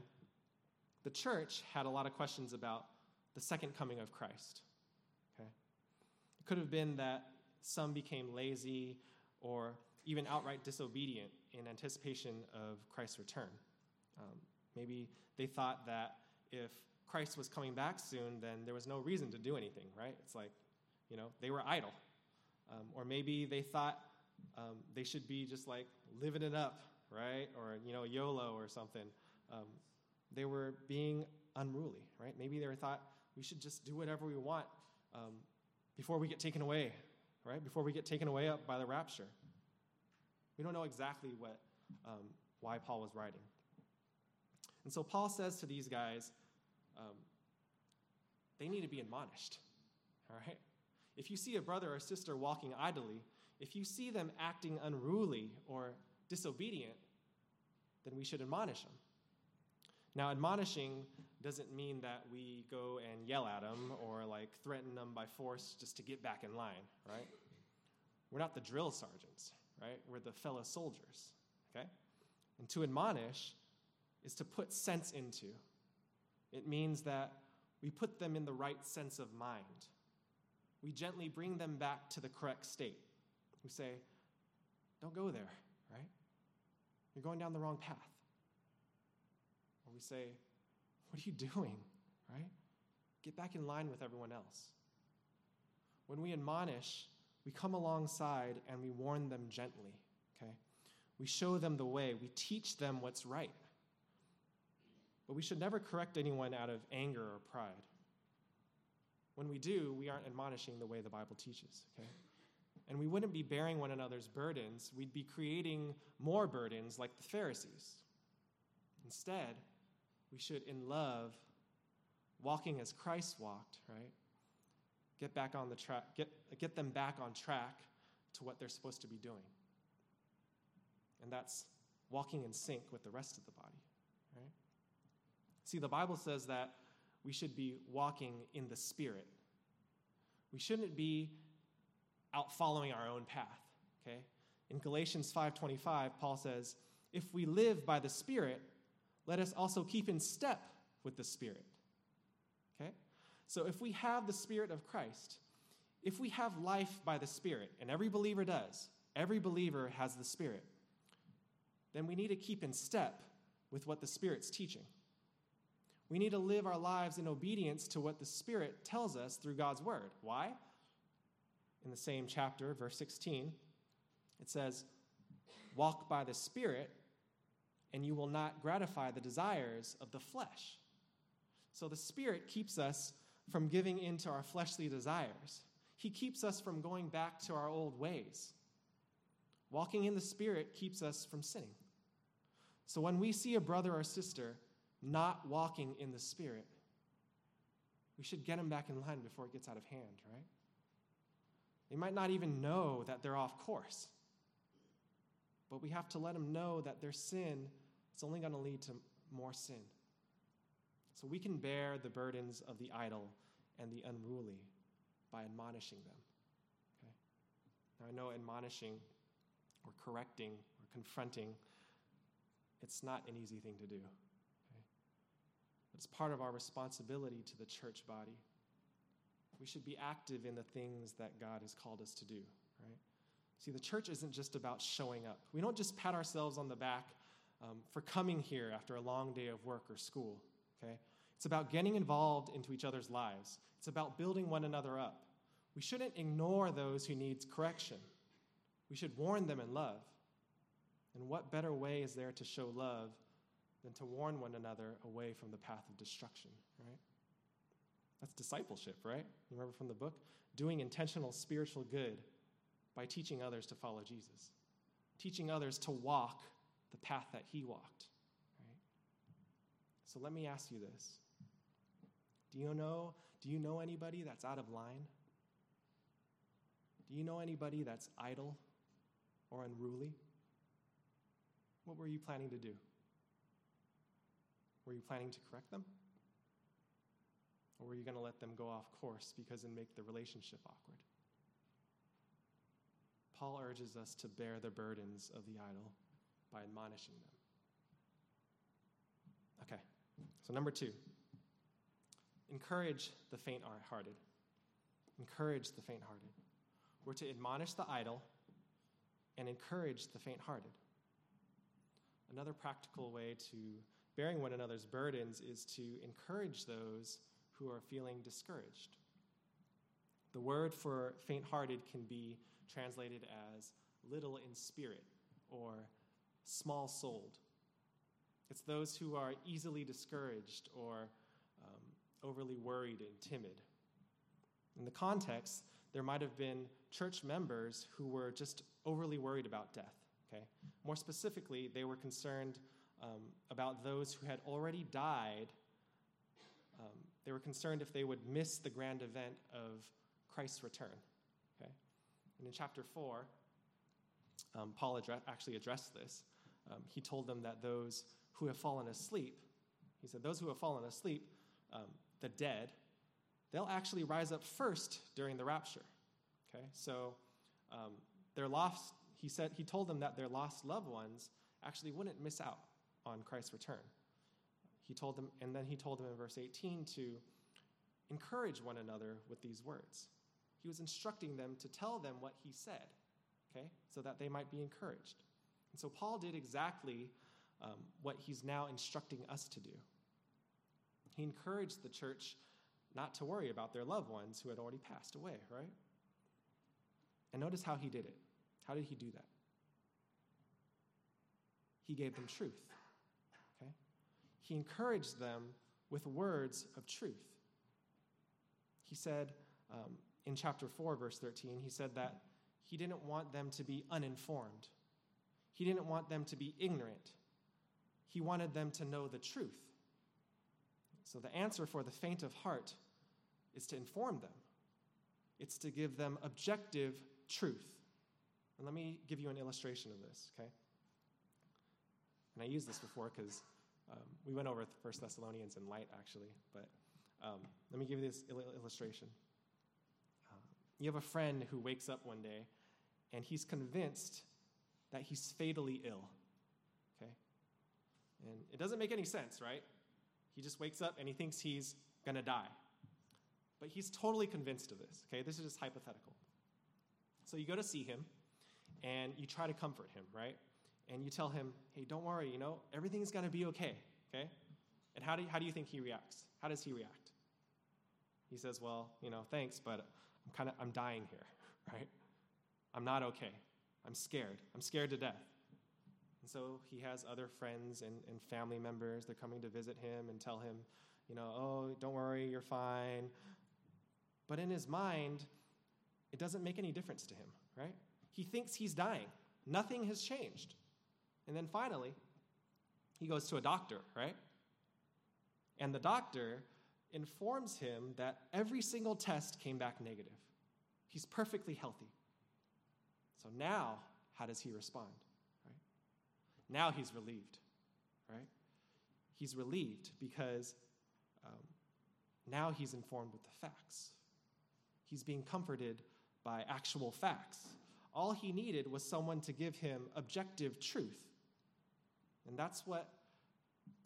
the church had a lot of questions about the second coming of Christ. Could have been that some became lazy or even outright disobedient in anticipation of Christ's return. Um, maybe they thought that if Christ was coming back soon, then there was no reason to do anything, right? It's like, you know, they were idle. Um, or maybe they thought um, they should be just like living it up, right? Or, you know, YOLO or something. Um, they were being unruly, right? Maybe they thought we should just do whatever we want um, before we get taken away, right? Before we get taken away up by the rapture. We don't know exactly what, um, why Paul was writing. And so Paul says to these guys, um, they need to be admonished, all right? If you see a brother or sister walking idly, if you see them acting unruly or disobedient, then we should admonish them. Now, admonishing doesn't mean that we go and yell at them or like threaten them by force just to get back in line, right? We're not the drill sergeants, right? We're the fellow soldiers, okay? And to admonish is to put sense into. It means that we put them in the right sense of mind. We gently bring them back to the correct state. We say, don't go there, right? You're going down the wrong path. Or we say, what are you doing, right? Get back in line with everyone else. When we admonish, we come alongside and we warn them gently, okay? We show them the way, we teach them what's right. But we should never correct anyone out of anger or pride. When we do, we aren't admonishing the way the Bible teaches, okay? And we wouldn't be bearing one another's burdens, we'd be creating more burdens like the Pharisees. Instead, we should, in love, walking as Christ walked, right? Get back on the track, get, get them back on track to what they're supposed to be doing. And that's walking in sync with the rest of the body, right? See, the Bible says that we should be walking in the Spirit. We shouldn't be out following our own path, okay? In Galatians 5:25, Paul says, "If we live by the Spirit, let us also keep in step with the Spirit." Okay? So if we have the Spirit of Christ, if we have life by the Spirit, and every believer does, every believer has the Spirit, then we need to keep in step with what the Spirit's teaching. We need to live our lives in obedience to what the Spirit tells us through God's Word. Why? In the same chapter, verse 16, it says, Walk by the Spirit, and you will not gratify the desires of the flesh. So the Spirit keeps us from giving in to our fleshly desires. He keeps us from going back to our old ways. Walking in the Spirit keeps us from sinning. So when we see a brother or sister not walking in the Spirit, we should get them back in line before it gets out of hand, right? They might not even know that they're off course. But we have to let them know that their sin it's only going to lead to more sin. So we can bear the burdens of the idle and the unruly by admonishing them. Okay? Now, I know admonishing or correcting or confronting, it's not an easy thing to do. Okay? But it's part of our responsibility to the church body. We should be active in the things that God has called us to do, right? See, the church isn't just about showing up. We don't just pat ourselves on the back um, for coming here after a long day of work or school. Okay? It's about getting involved into each other's lives. It's about building one another up. We shouldn't ignore those who need correction. We should warn them in love. And what better way is there to show love than to warn one another away from the path of destruction, right? That's discipleship, right? You remember from the book? Doing intentional spiritual good by teaching others to follow Jesus, teaching others to walk the path that he walked. Right? So let me ask you this. Do you know, do you know anybody that's out of line? Do you know anybody that's idle or unruly? What were you planning to do? Were you planning to correct them? Or were you going to let them go off course because it make the relationship awkward? Paul urges us to bear the burdens of the idle by admonishing them. Okay, so number two encourage the faint hearted. Encourage the faint hearted. We're to admonish the idle and encourage the faint hearted. Another practical way to bearing one another's burdens is to encourage those who are feeling discouraged. The word for faint hearted can be translated as little in spirit or small souled. It's those who are easily discouraged or um, overly worried and timid. In the context, there might have been church members who were just overly worried about death. Okay? More specifically, they were concerned um, about those who had already died. Um, they were concerned if they would miss the grand event of Christ's return. Okay? And in chapter 4, um, Paul address, actually addressed this. Um, he told them that those who have fallen asleep, he said, those who have fallen asleep, um, the dead, they'll actually rise up first during the rapture. Okay, so um, their lost, he said, he told them that their lost loved ones actually wouldn't miss out on Christ's return. He told them, and then he told them in verse 18 to encourage one another with these words. He was instructing them to tell them what he said, okay, so that they might be encouraged. And so Paul did exactly um, what he's now instructing us to do. He encouraged the church not to worry about their loved ones who had already passed away, right? And notice how he did it. How did he do that? He gave them truth. Okay? He encouraged them with words of truth. He said um, in chapter 4, verse 13, he said that he didn't want them to be uninformed, he didn't want them to be ignorant. He wanted them to know the truth. So, the answer for the faint of heart is to inform them, it's to give them objective truth. And let me give you an illustration of this, okay? And I used this before because um, we went over First Thessalonians in light, actually, but um, let me give you this il- illustration. Uh, you have a friend who wakes up one day and he's convinced that he's fatally ill, okay? And it doesn't make any sense, right? He just wakes up and he thinks he's gonna die. But he's totally convinced of this, okay? This is just hypothetical. So you go to see him and you try to comfort him, right? And you tell him, hey, don't worry, you know, everything's gonna be okay, okay? And how do you, how do you think he reacts? How does he react? He says, well, you know, thanks, but I'm kind of, I'm dying here, right? I'm not okay. I'm scared. I'm scared to death. And so he has other friends and, and family members. They're coming to visit him and tell him, you know, oh, don't worry, you're fine. But in his mind, it doesn't make any difference to him, right? He thinks he's dying. Nothing has changed. And then finally, he goes to a doctor, right? And the doctor informs him that every single test came back negative. He's perfectly healthy. So now, how does he respond? Right? Now he's relieved, right? He's relieved because um, now he's informed with the facts. He's being comforted by actual facts. All he needed was someone to give him objective truth. And that's what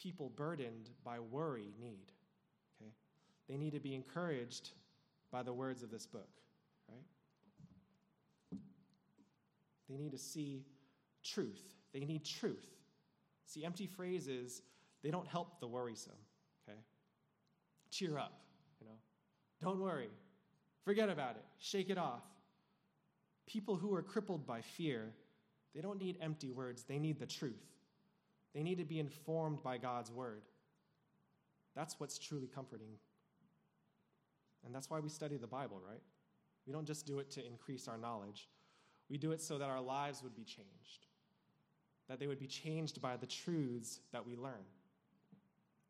people burdened by worry need. Okay? They need to be encouraged by the words of this book, right? They need to see truth. They need truth. See, empty phrases, they don't help the worrisome, okay? Cheer up, you know. Don't worry. Forget about it. Shake it off. People who are crippled by fear, they don't need empty words, they need the truth. They need to be informed by God's word. That's what's truly comforting. And that's why we study the Bible, right? We don't just do it to increase our knowledge, we do it so that our lives would be changed, that they would be changed by the truths that we learn.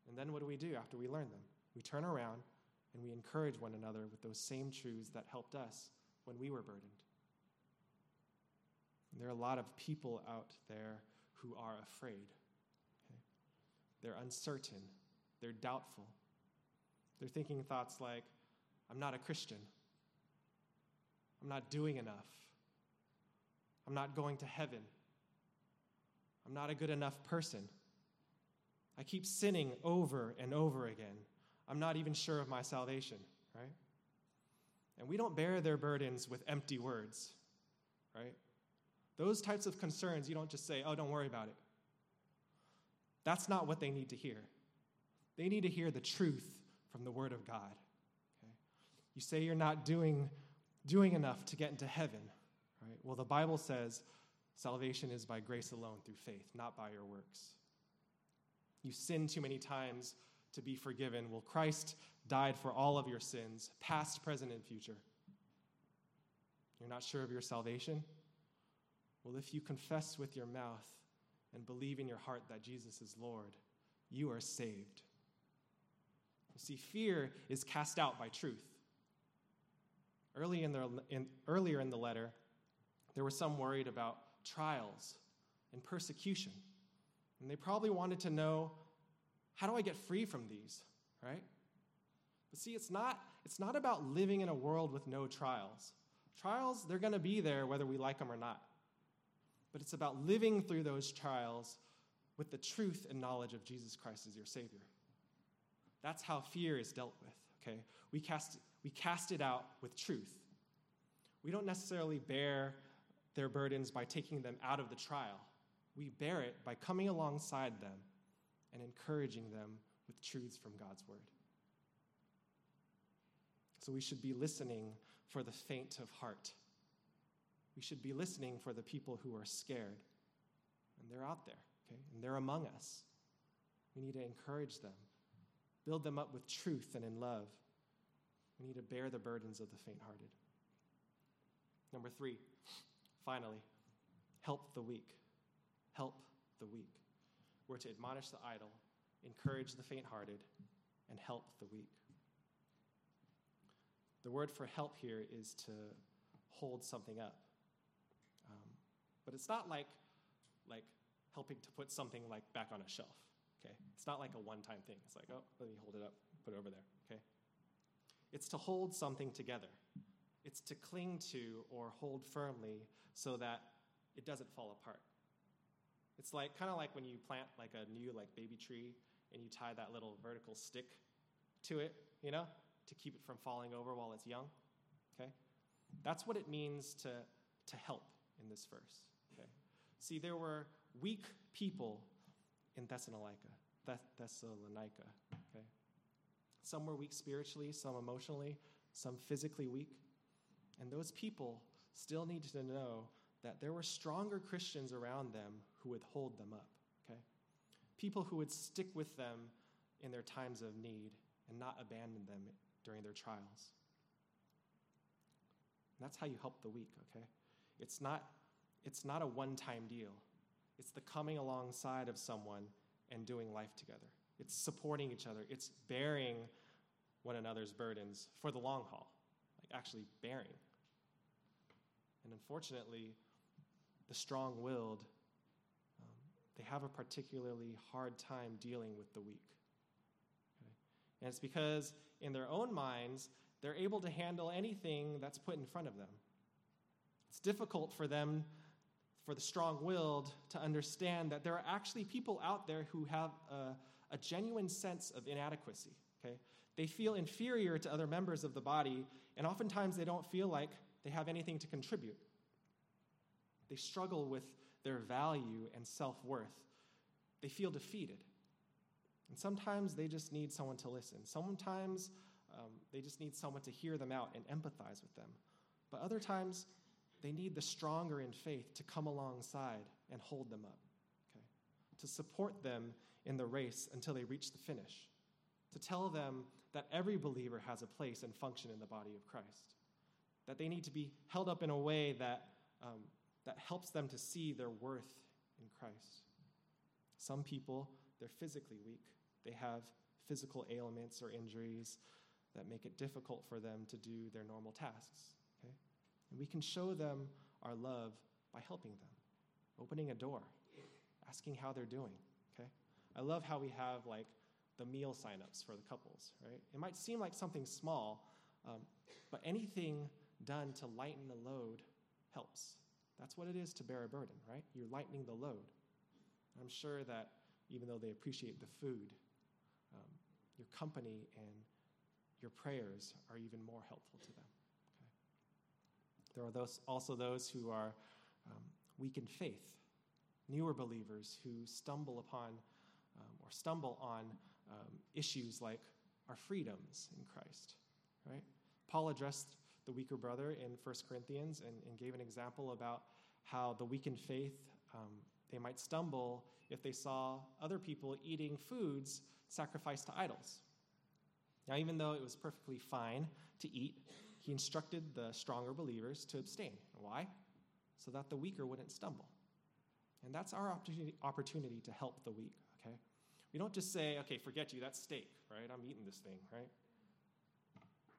And then what do we do after we learn them? We turn around and we encourage one another with those same truths that helped us when we were burdened. And there are a lot of people out there who are afraid. Okay? They're uncertain. They're doubtful. They're thinking thoughts like, I'm not a Christian. I'm not doing enough. I'm not going to heaven. I'm not a good enough person. I keep sinning over and over again. I'm not even sure of my salvation, right? And we don't bear their burdens with empty words, right? Those types of concerns, you don't just say, oh, don't worry about it. That's not what they need to hear. They need to hear the truth from the Word of God. Okay? You say you're not doing, doing enough to get into heaven, right? Well, the Bible says salvation is by grace alone through faith, not by your works. You sin too many times to be forgiven? Well, Christ died for all of your sins, past, present, and future. You're not sure of your salvation? Well, if you confess with your mouth and believe in your heart that Jesus is Lord, you are saved. You see, fear is cast out by truth. Early in the, in, earlier in the letter, there were some worried about trials and persecution. And they probably wanted to know how do I get free from these, right? But see, it's not, it's not about living in a world with no trials. Trials, they're going to be there whether we like them or not. But it's about living through those trials with the truth and knowledge of Jesus Christ as your Savior. That's how fear is dealt with, okay? We cast, we cast it out with truth. We don't necessarily bear their burdens by taking them out of the trial. We bear it by coming alongside them and encouraging them with truths from God's Word. So we should be listening for the faint of heart. We should be listening for the people who are scared. And they're out there, okay? And they're among us. We need to encourage them, build them up with truth and in love. We need to bear the burdens of the faint hearted. Number three, finally, help the weak. Help the weak. We're to admonish the idle, encourage the faint hearted, and help the weak. The word for help here is to hold something up. Um, but it's not like, like helping to put something like back on a shelf. Okay? It's not like a one-time thing. It's like, oh, let me hold it up, put it over there. Okay? It's to hold something together. It's to cling to or hold firmly so that it doesn't fall apart. It's like kind of like when you plant like a new like baby tree and you tie that little vertical stick to it, you know? to keep it from falling over while it's young. Okay? That's what it means to, to help in this verse. Okay? See, there were weak people in Thessalonica. Thessalonica. Okay? Some were weak spiritually, some emotionally, some physically weak. And those people still needed to know that there were stronger Christians around them who would hold them up. Okay? People who would stick with them in their times of need and not abandon them during their trials. And that's how you help the weak, okay? It's not, it's not a one time deal, it's the coming alongside of someone and doing life together. It's supporting each other, it's bearing one another's burdens for the long haul, like actually bearing. And unfortunately, the strong willed, um, they have a particularly hard time dealing with the weak. Okay? And it's because in their own minds, they're able to handle anything that's put in front of them. It's difficult for them, for the strong willed, to understand that there are actually people out there who have a, a genuine sense of inadequacy. Okay? They feel inferior to other members of the body, and oftentimes they don't feel like they have anything to contribute. They struggle with their value and self worth. They feel defeated. And sometimes they just need someone to listen. Sometimes um, they just need someone to hear them out and empathize with them. But other times, they need the stronger in faith to come alongside and hold them up, okay? To support them in the race until they reach the finish. To tell them that every believer has a place and function in the body of Christ. That they need to be held up in a way that, um, that helps them to see their worth in Christ. Some people, they're physically weak. They have physical ailments or injuries that make it difficult for them to do their normal tasks. Okay? And we can show them our love by helping them, opening a door, asking how they're doing. Okay? I love how we have like the meal signups for the couples, right? It might seem like something small, um, but anything done to lighten the load helps. That's what it is to bear a burden, right? You're lightening the load. I'm sure that even though they appreciate the food, um, your company and your prayers are even more helpful to them. Okay? There are those, also those who are um, weak in faith, newer believers who stumble upon um, or stumble on um, issues like our freedoms in Christ. Right? Paul addressed the weaker brother in 1 Corinthians and, and gave an example about how the weak in faith um, they might stumble if they saw other people eating foods sacrificed to idols. Now, even though it was perfectly fine to eat, he instructed the stronger believers to abstain. Why? So that the weaker wouldn't stumble. And that's our opportunity, opportunity to help the weak, okay? We don't just say, okay, forget you, that's steak, right? I'm eating this thing, right?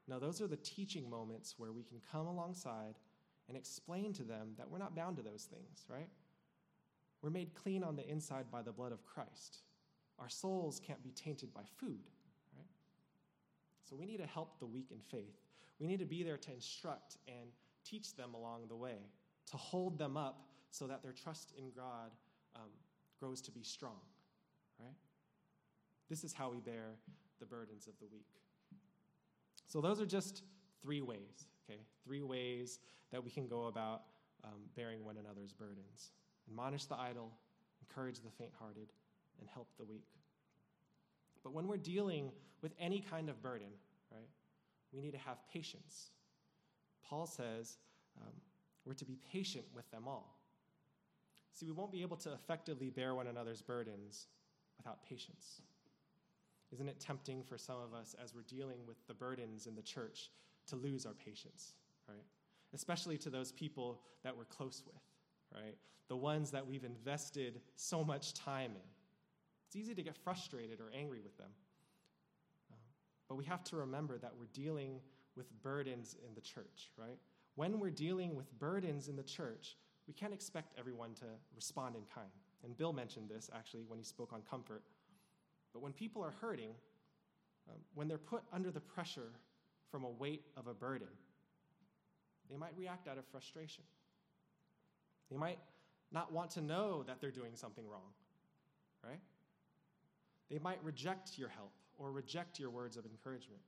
No, those are the teaching moments where we can come alongside and explain to them that we're not bound to those things, right? We're made clean on the inside by the blood of Christ. Our souls can't be tainted by food, right? So we need to help the weak in faith. We need to be there to instruct and teach them along the way, to hold them up so that their trust in God um, grows to be strong, right? This is how we bear the burdens of the weak. So, those are just three ways, okay? Three ways that we can go about um, bearing one another's burdens admonish the idle, encourage the faint hearted, and help the weak. But when we're dealing with any kind of burden, right, we need to have patience. Paul says um, we're to be patient with them all. See, we won't be able to effectively bear one another's burdens without patience. Isn't it tempting for some of us as we're dealing with the burdens in the church to lose our patience, right? Especially to those people that we're close with, right? The ones that we've invested so much time in. It's easy to get frustrated or angry with them. Uh, but we have to remember that we're dealing with burdens in the church, right? When we're dealing with burdens in the church, we can't expect everyone to respond in kind. And Bill mentioned this actually when he spoke on comfort. But when people are hurting, um, when they're put under the pressure from a weight of a burden, they might react out of frustration. They might not want to know that they're doing something wrong, right? They might reject your help or reject your words of encouragement.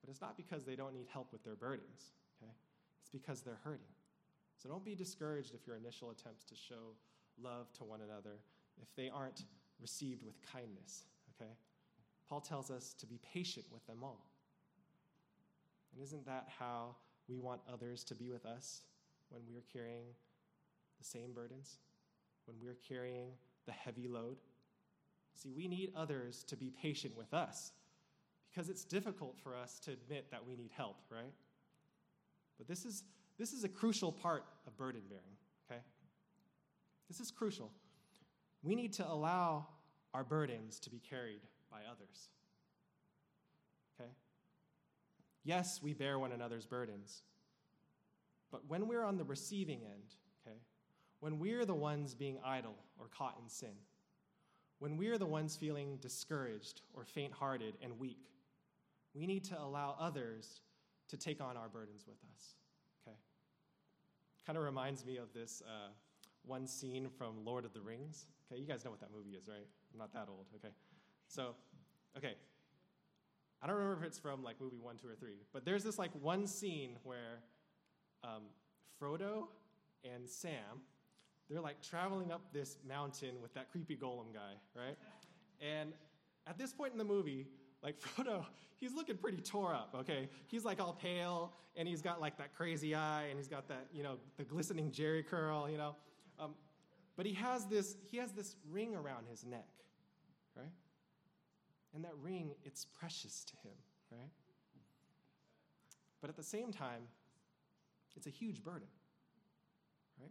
But it's not because they don't need help with their burdens, okay? It's because they're hurting. So don't be discouraged if your initial attempts to show love to one another, if they aren't received with kindness okay? Paul tells us to be patient with them all. And isn't that how we want others to be with us when we're carrying the same burdens? When we're carrying the heavy load? See, we need others to be patient with us because it's difficult for us to admit that we need help, right? But this is, this is a crucial part of burden bearing, okay? This is crucial. We need to allow our burdens to be carried by others. Okay? Yes, we bear one another's burdens. But when we're on the receiving end, okay, when we're the ones being idle or caught in sin, when we're the ones feeling discouraged or faint hearted and weak, we need to allow others to take on our burdens with us. Okay? Kind of reminds me of this uh, one scene from Lord of the Rings. Okay, you guys know what that movie is, right? I'm not that old, okay? So, okay. I don't remember if it's from like movie one, two, or three, but there's this like one scene where um, Frodo and Sam, they're like traveling up this mountain with that creepy Gollum guy, right? And at this point in the movie, like Frodo, he's looking pretty tore up, okay? He's like all pale, and he's got like that crazy eye, and he's got that, you know, the glistening jerry curl, you know? Um, but he has this, he has this ring around his neck, right? And that ring, it's precious to him, right? But at the same time, it's a huge burden, right?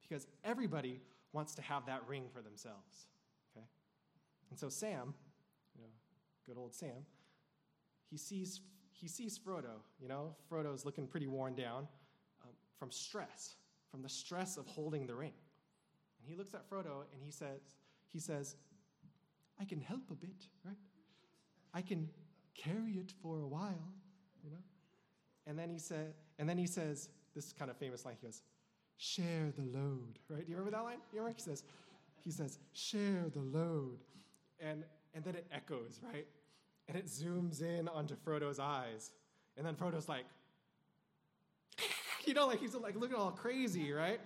Because everybody wants to have that ring for themselves, okay? And so Sam, you know, good old Sam, he sees, he sees Frodo, you know, Frodo's looking pretty worn down um, from stress, from the stress of holding the ring. And he looks at Frodo and he says, he says, I can help a bit, right? I can carry it for a while, you know? And then he said, and then he says, this kind of famous line, he goes, share the load, right? Do you remember that line? You remember? He says, he says, share the load. And and then it echoes, right? And it zooms in onto Frodo's eyes. And then Frodo's like, you know, like he's like looking all crazy, right?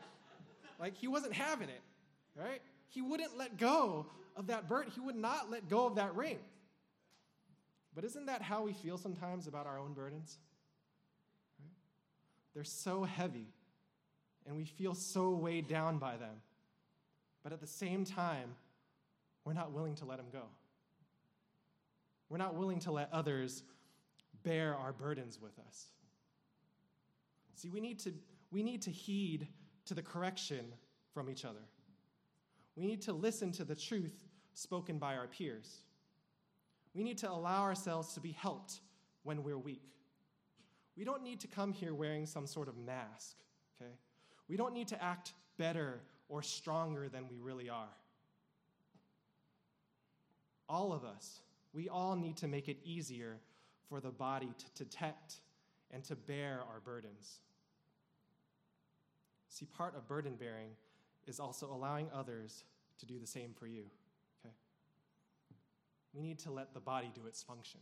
Like he wasn't having it, right? He wouldn't let go of that burden. He would not let go of that ring. But isn't that how we feel sometimes about our own burdens? They're so heavy, and we feel so weighed down by them. But at the same time, we're not willing to let them go. We're not willing to let others bear our burdens with us. See, we need to, we need to heed to the correction from each other. We need to listen to the truth spoken by our peers. We need to allow ourselves to be helped when we're weak. We don't need to come here wearing some sort of mask, okay? We don't need to act better or stronger than we really are. All of us, we all need to make it easier for the body to detect and to bear our burdens. See, part of burden bearing is also allowing others to do the same for you. Okay? We need to let the body do its function.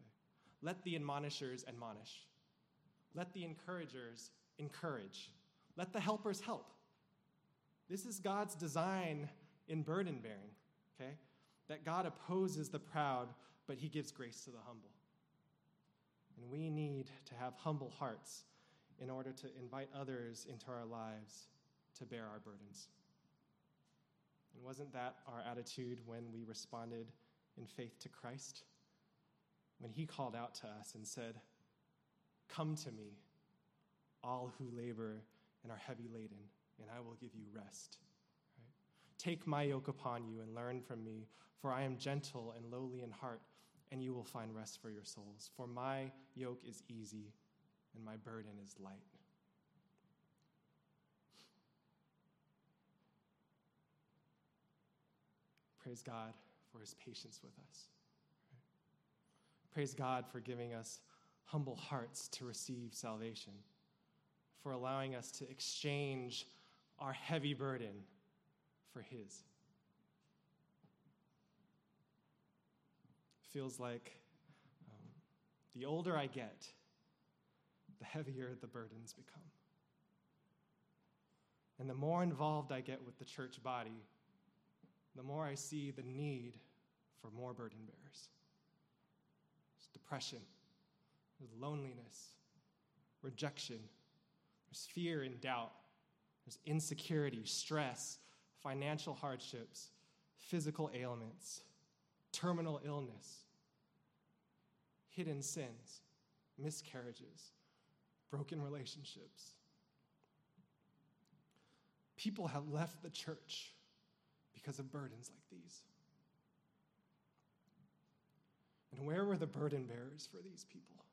Okay? Let the admonishers admonish. Let the encouragers encourage. Let the helpers help. This is God's design in burden bearing, okay? That God opposes the proud, but he gives grace to the humble. And we need to have humble hearts in order to invite others into our lives to bear our burdens. And wasn't that our attitude when we responded in faith to Christ? When he called out to us and said, Come to me, all who labor and are heavy laden, and I will give you rest. Right? Take my yoke upon you and learn from me, for I am gentle and lowly in heart, and you will find rest for your souls. For my yoke is easy and my burden is light. Praise God for his patience with us. Praise God for giving us humble hearts to receive salvation, for allowing us to exchange our heavy burden for his. Feels like um, the older I get, the heavier the burdens become. And the more involved I get with the church body, the more I see the need for more burden bearers. There's depression, there's loneliness, rejection, there's fear and doubt, there's insecurity, stress, financial hardships, physical ailments, terminal illness, hidden sins, miscarriages, broken relationships. People have left the church because of burdens like these. And where were the burden bearers for these people?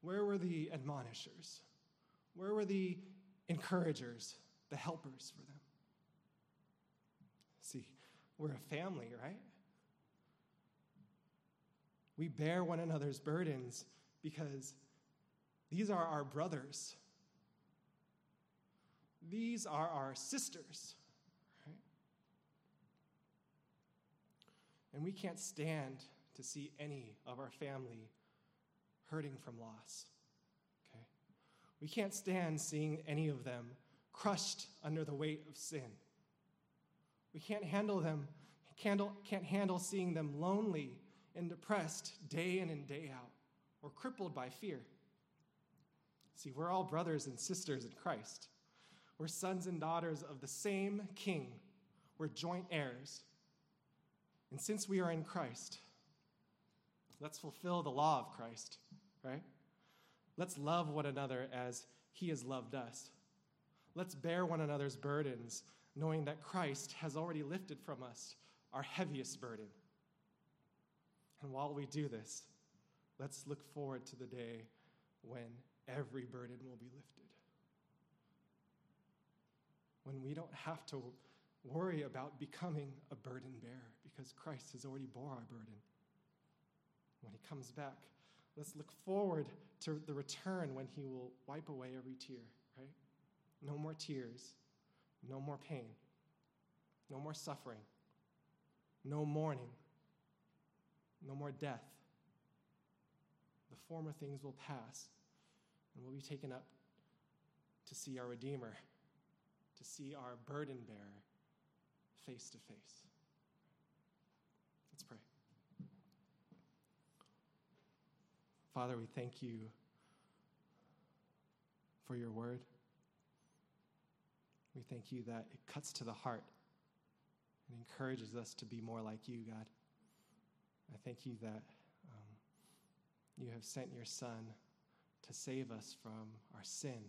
Where were the admonishers? Where were the encouragers, the helpers for them? See, we're a family, right? We bear one another's burdens because these are our brothers. These are our sisters. Right? And we can't stand to see any of our family hurting from loss. Okay? We can't stand seeing any of them crushed under the weight of sin. We can't handle them, can't, can't handle seeing them lonely and depressed day in and day out or crippled by fear. See, we're all brothers and sisters in Christ. We're sons and daughters of the same King. We're joint heirs. And since we are in Christ, let's fulfill the law of Christ, right? Let's love one another as he has loved us. Let's bear one another's burdens, knowing that Christ has already lifted from us our heaviest burden. And while we do this, let's look forward to the day when every burden will be lifted. When we don't have to worry about becoming a burden bearer because Christ has already bore our burden. When he comes back, let's look forward to the return when he will wipe away every tear, right? No more tears, no more pain, no more suffering, no mourning, no more death. The former things will pass and we'll be taken up to see our Redeemer, to see our burden bearer face to face. Let's pray. Father, we thank you for your word. We thank you that it cuts to the heart and encourages us to be more like you, God. I thank you that um, you have sent your Son to save us from our sin,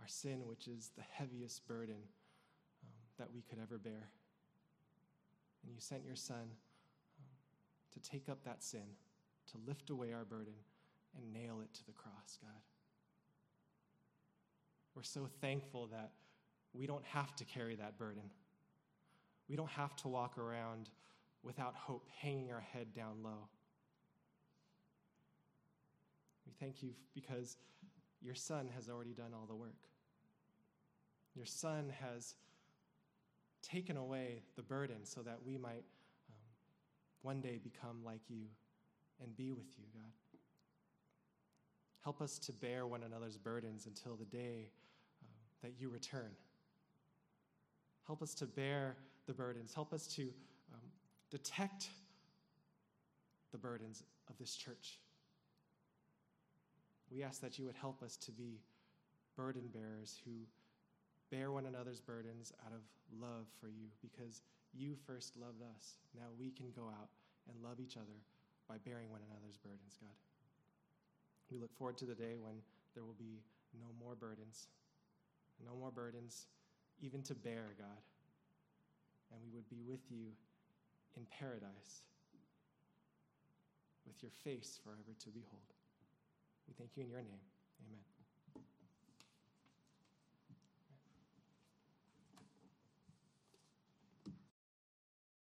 our sin, which is the heaviest burden that we could ever bear. And you sent your Son um, to take up that sin, to lift away our burden, and nail it to the cross, God. We're so thankful that we don't have to carry that burden. We don't have to walk around without hope, hanging our head down low. We thank you because your Son has already done all the work. Your Son has taken away the burden so that we might um, one day become like you and be with you, God. Help us to bear one another's burdens until the day um, that you return. Help us to bear the burdens. Help us to um, detect the burdens of this church. We ask that you would help us to be burden bearers who bear one another's burdens out of love for you because you first loved us. Now we can go out and love each other by bearing one another's burdens, God. We look forward to the day when there will be no more burdens, no more burdens even to bear, God. And we would be with you in paradise with your face forever to behold. We thank you in your name. Amen.